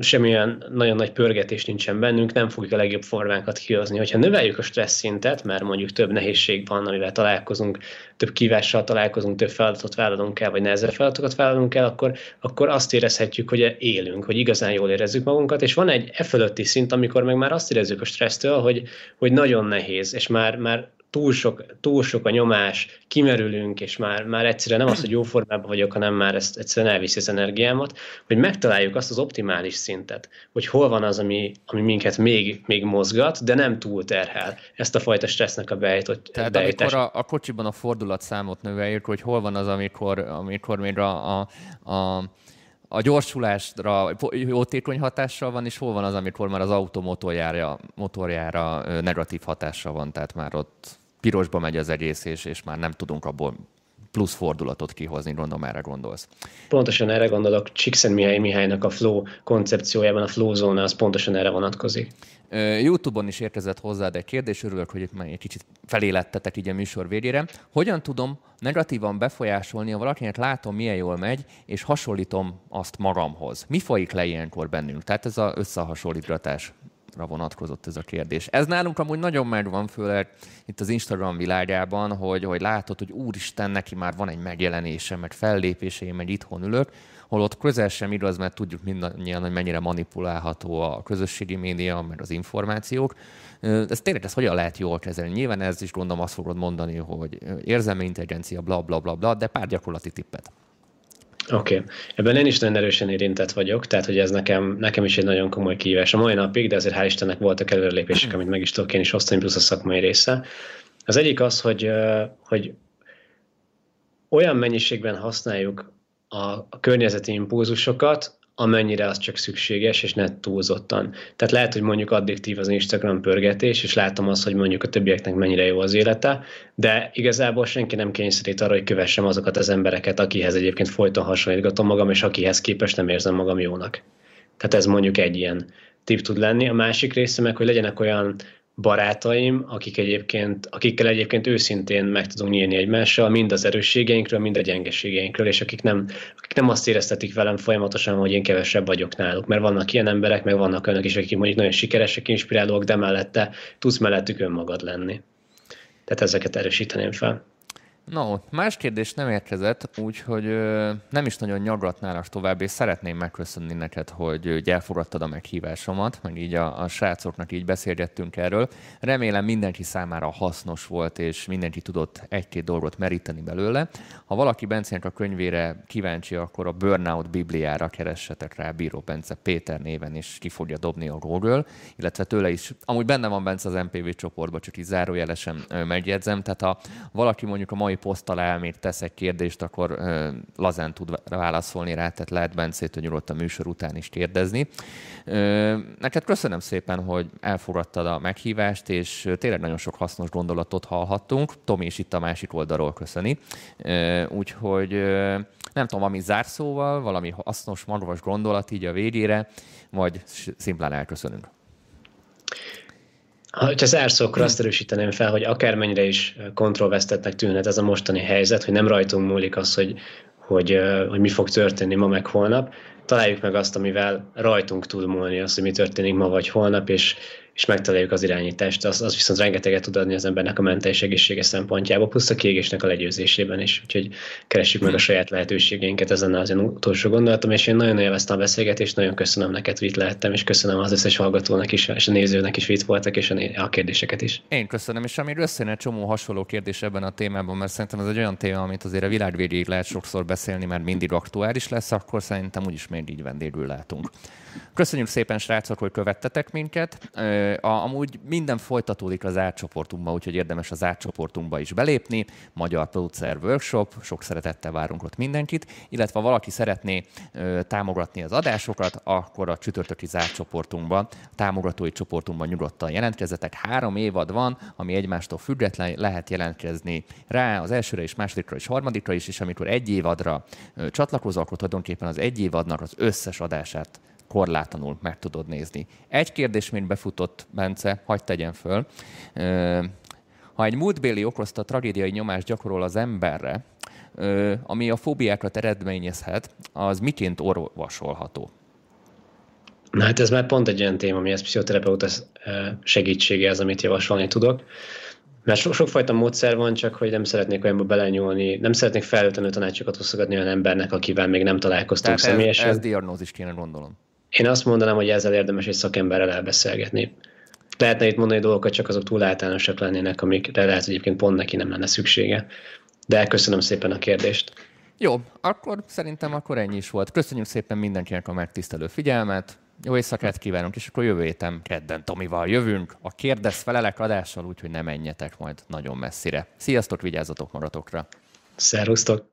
semmilyen nagyon nagy pörgetés nincsen bennünk, nem fogjuk a legjobb formánkat kihozni. Hogyha növeljük a stressz szintet, mert mondjuk több nehézség van, amivel találkozunk, több kívással találkozunk, több feladatot vállalunk el, vagy nehezebb feladatokat vállalunk el, akkor, akkor azt érezhetjük, hogy élünk, hogy igazán jól érezzük magunkat, és van egy e fölötti szint, amikor meg már azt érezzük a stressztől, hogy, hogy nagyon nehéz, és már, már túl sok, túl sok a nyomás, kimerülünk, és már, már egyszerűen nem az, hogy jó formában vagyok, hanem már ezt egyszerűen elviszi az energiámat, hogy megtaláljuk azt az optimális szintet, hogy hol van az, ami, ami minket még, még mozgat, de nem túl terhel. Ezt a fajta stressznek a beállított Tehát amikor a, a kocsiban a fordulatszámot növeljük, hogy hol van az, amikor, amikor még a, a, a a gyorsulásra jótékony hatással van, és hol van az, amikor már az autó motorjára, motorjára negatív hatással van, tehát már ott pirosba megy az egész, és, és már nem tudunk abból plusz fordulatot kihozni, gondolom erre gondolsz. Pontosan erre gondolok, Csíkszent Mihály Mihálynak a flow koncepciójában, a flow zóna az pontosan erre vonatkozik. Youtube-on is érkezett hozzád egy kérdés, örülök, hogy itt már egy kicsit felélettetek így a műsor végére. Hogyan tudom negatívan befolyásolni, ha valakinek látom, milyen jól megy, és hasonlítom azt magamhoz? Mi folyik le ilyenkor bennünk? Tehát ez az összehasonlítgatás vonatkozott ez a kérdés. Ez nálunk amúgy nagyon megvan, főleg itt az Instagram világában, hogy, hogy látod, hogy úristen, neki már van egy megjelenése, meg fellépése, meg itthon ülök, holott közel sem igaz, mert tudjuk mindannyian, hogy mennyire manipulálható a közösségi média, meg az információk. Ez tényleg ez hogyan lehet jól kezelni? Nyilván ez is gondolom azt fogod mondani, hogy érzelmi intelligencia, bla bla bla bla, de pár gyakorlati tippet. Oké. Okay. Ebben én is nagyon erősen érintett vagyok, tehát hogy ez nekem, nekem is egy nagyon komoly kihívás a mai napig, de azért hál' Istennek voltak előrelépések, amit meg is tudok én is osztani, plusz a szakmai része. Az egyik az, hogy, hogy olyan mennyiségben használjuk a, a környezeti impulzusokat, amennyire az csak szükséges, és ne túlzottan. Tehát lehet, hogy mondjuk addiktív az Instagram pörgetés, és látom azt, hogy mondjuk a többieknek mennyire jó az élete, de igazából senki nem kényszerít arra, hogy kövessem azokat az embereket, akihez egyébként folyton hasonlítgatom magam, és akihez képest nem érzem magam jónak. Tehát ez mondjuk egy ilyen tip tud lenni. A másik része meg, hogy legyenek olyan barátaim, akik egyébként, akikkel egyébként őszintén meg tudunk nyílni egymással, mind az erősségeinkről, mind a gyengeségeinkről, és akik nem, akik nem azt éreztetik velem folyamatosan, hogy én kevesebb vagyok náluk, mert vannak ilyen emberek, meg vannak önök is, akik mondjuk nagyon sikeresek, inspirálóak, de mellette tudsz mellettük önmagad lenni. Tehát ezeket erősíteném fel. No, más kérdés nem érkezett, úgyhogy ö, nem is nagyon nyagratnálak tovább, és szeretném megköszönni neked, hogy, hogy elfogadtad a meghívásomat, meg így a, a srácoknak így beszélgettünk erről. Remélem mindenki számára hasznos volt, és mindenki tudott egy-két dolgot meríteni belőle. Ha valaki Bencének a könyvére kíváncsi, akkor a Burnout Bibliára keressetek rá Bíró Bence Péter néven, és ki fogja dobni a Google, illetve tőle is, amúgy benne van Bence az MPV csoportban, csak így zárójelesen megjegyzem, tehát ha valaki mondjuk a mai poszt alá még tesz egy kérdést, akkor ö, lazán tud válaszolni rá, tehát lehet Bencétől nyugodtan a műsor után is kérdezni. Neked köszönöm szépen, hogy elfogadtad a meghívást, és tényleg nagyon sok hasznos gondolatot hallhattunk. Tomi is itt a másik oldalról köszöni. Úgyhogy nem tudom, valami zárszóval, valami hasznos, magvas gondolat így a végére, vagy szimplán elköszönünk. Ha zárszókra azt erősíteném fel, hogy akármennyire is kontrollvesztetnek tűnhet ez a mostani helyzet, hogy nem rajtunk múlik az, hogy, hogy, hogy mi fog történni ma meg holnap, találjuk meg azt, amivel rajtunk tud az, hogy mi történik ma vagy holnap, és, és megtaláljuk az irányítást, az, az viszont rengeteget tud adni az embernek a mentális egészsége szempontjából, plusz a kiégésnek a legyőzésében is, úgyhogy keressük meg a saját lehetőségeinket, ezen az én utolsó gondolatom, és én nagyon élveztem a beszélgetést, nagyon köszönöm neked, hogy itt lehettem, és köszönöm az összes hallgatónak is, és a nézőnek is, hogy itt voltak, és a, a kérdéseket is. Én köszönöm, és ami összejön egy csomó hasonló kérdés ebben a témában, mert szerintem ez egy olyan téma, amit azért a világ végéig lehet sokszor beszélni, mert mindig aktuális lesz, akkor szerintem úgyis még így vendégül látunk. Köszönjük szépen, srácok, hogy követtetek minket. Amúgy minden folytatódik az átcsoportunkba, úgyhogy érdemes az átcsoportunkba is belépni. Magyar Producer Workshop, sok szeretettel várunk ott mindenkit, illetve ha valaki szeretné támogatni az adásokat, akkor a csütörtöki zárcsoportunkba, támogatói csoportunkban nyugodtan jelentkezzetek. Három évad van, ami egymástól független, lehet jelentkezni rá az elsőre és másodikra és harmadikra is, és amikor egy évadra csatlakozol, akkor tulajdonképpen az egy évadnak az összes adását korlátlanul meg tudod nézni. Egy kérdés még befutott, Bence, hagyd tegyen föl. Ha egy múltbéli okozta tragédiai nyomást gyakorol az emberre, ami a fóbiákat eredményezhet, az miként orvosolható? Na hát ez már pont egy olyan téma, ami ez pszichoterapeuta segítsége az, amit javasolni tudok. Mert so, sokfajta módszer van, csak hogy nem szeretnék olyanba belenyúlni, nem szeretnék felültenő tanácsokat osztogatni olyan embernek, akivel még nem találkoztunk Tehát személyesen. Ez, ez diagnózis kéne gondolom. Én azt mondanám, hogy ezzel érdemes egy szakemberrel elbeszélgetni. Lehetne itt mondani dolgokat, csak azok túl általánosak lennének, amikre lehet, hogy egyébként pont neki nem lenne szüksége. De köszönöm szépen a kérdést. Jó, akkor szerintem akkor ennyi is volt. Köszönjük szépen mindenkinek a megtisztelő figyelmet. Jó éjszakát kívánunk, és akkor jövő héten kedden Tomival jövünk. A kérdez felelek adással, úgyhogy ne menjetek majd nagyon messzire. Sziasztok, vigyázzatok magatokra! Szervusztok!